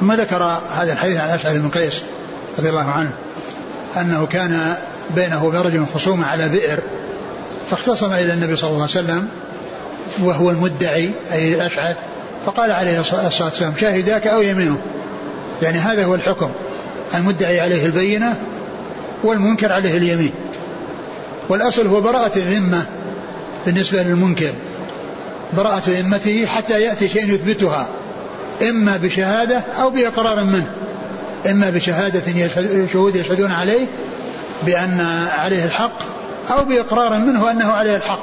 ثم ذكر هذا الحديث عن اشعث بن قيس رضي الله عنه أنه كان بينه وبين رجل خصومة على بئر فاختصم إلى النبي صلى الله عليه وسلم وهو المدعي أي الاشعث فقال عليه الصلاة والسلام شاهداك أو يمينه؟ يعني هذا هو الحكم المدعي عليه البينة والمنكر عليه اليمين. والأصل هو براءة الذمة بالنسبة للمنكر. براءة ذمته حتى يأتي شيء يثبتها. إما بشهادة أو بإقرار منه. إما بشهادة شهود يشهدون عليه بأن عليه الحق أو بإقرار منه أنه عليه الحق.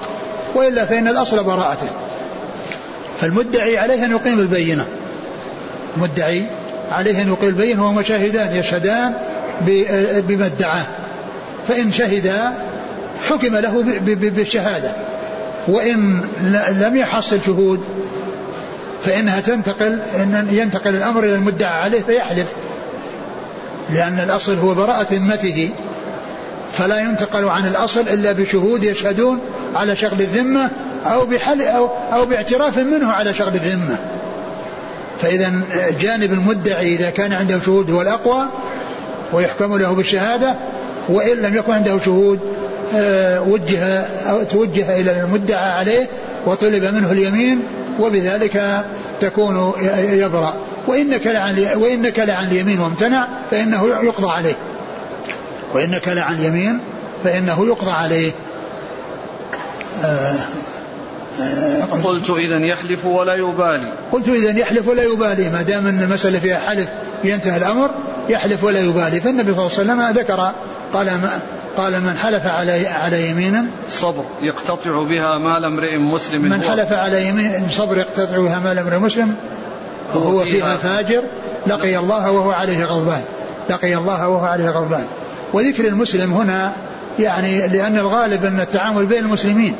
وإلا فإن الأصل براءته. فالمدعي عليه أن يقيم البينة. المدعي عليه أن يقيم البينة وهما شاهدان يشهدان بما ادعاه. فإن شهدا حكم له بالشهادة. وإن لم يحصل شهود فإنها تنتقل إن ينتقل الأمر إلى المدعى عليه فيحلف. لأن الأصل هو براءة ذمته. فلا ينتقل عن الأصل إلا بشهود يشهدون على شغل الذمة أو بحل أو أو باعتراف منه على شغل الذمة. فإذا جانب المدعي إذا كان عنده شهود هو الأقوى ويحكم له بالشهادة وإن لم يكن عنده شهود آه، وجه أو توجه إلى المدعى عليه وطلب منه اليمين وبذلك تكون يبرأ. وإنك لعن وإنك لعن اليمين وامتنع فإنه يقضى عليه. وإنك لعن اليمين فإنه يقضى عليه. آه قلت إذا يحلف ولا يبالي. قلت إذا يحلف ولا يبالي. ما دام أن المسألة فيها حلف ينتهي الأمر يحلف ولا يبالي. فالنبي صلى الله عليه وسلم ذكر قال ما قال من حلف على على يمين صبر يقتطع بها مال امرئ مسلم من حلف على يمين صبر يقتطع بها مال امرئ مسلم وهو فيها فاجر لقي الله وهو عليه غضبان. لقي الله وهو عليه غضبان. وذكر المسلم هنا يعني لأن الغالب أن التعامل بين المسلمين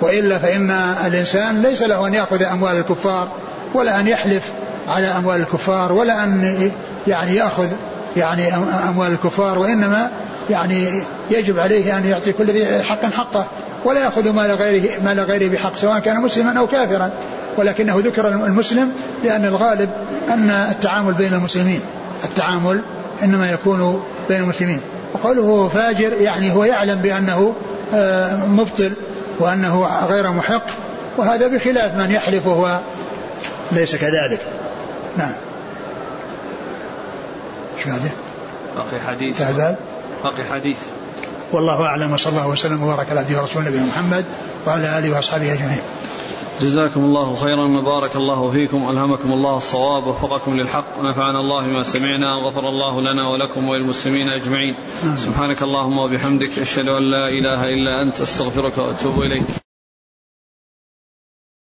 وإلا فإن الإنسان ليس له أن يأخذ أموال الكفار ولا أن يحلف على أموال الكفار ولا أن يعني يأخذ يعني أموال الكفار وإنما يعني يجب عليه أن يعطي كل ذي حق حقه ولا يأخذ مال غيره مال غيره بحق سواء كان مسلما أو كافرا. ولكنه ذكر المسلم لأن الغالب أن التعامل بين المسلمين التعامل إنما يكون بين المسلمين. وقوله فاجر يعني هو يعلم بأنه آه، مبطل. وأنه غير محق وهذا بخلاف من يحلف وهو ليس كذلك. نعم. شو هذا؟ باقي حديث. باقي حديث. والله أعلم وصلى الله وسلم وبارك على عبده ورسوله نبينا محمد وعلى آله وأصحابه أجمعين. جزاكم الله خيرا وبارك الله فيكم ألهمكم الله الصواب ووفقكم للحق ونفعنا الله بما سمعنا وغفر الله لنا ولكم وللمسلمين أجمعين. سبحانك اللهم وبحمدك أشهد أن لا إله إلا أنت أستغفرك وأتوب إليك.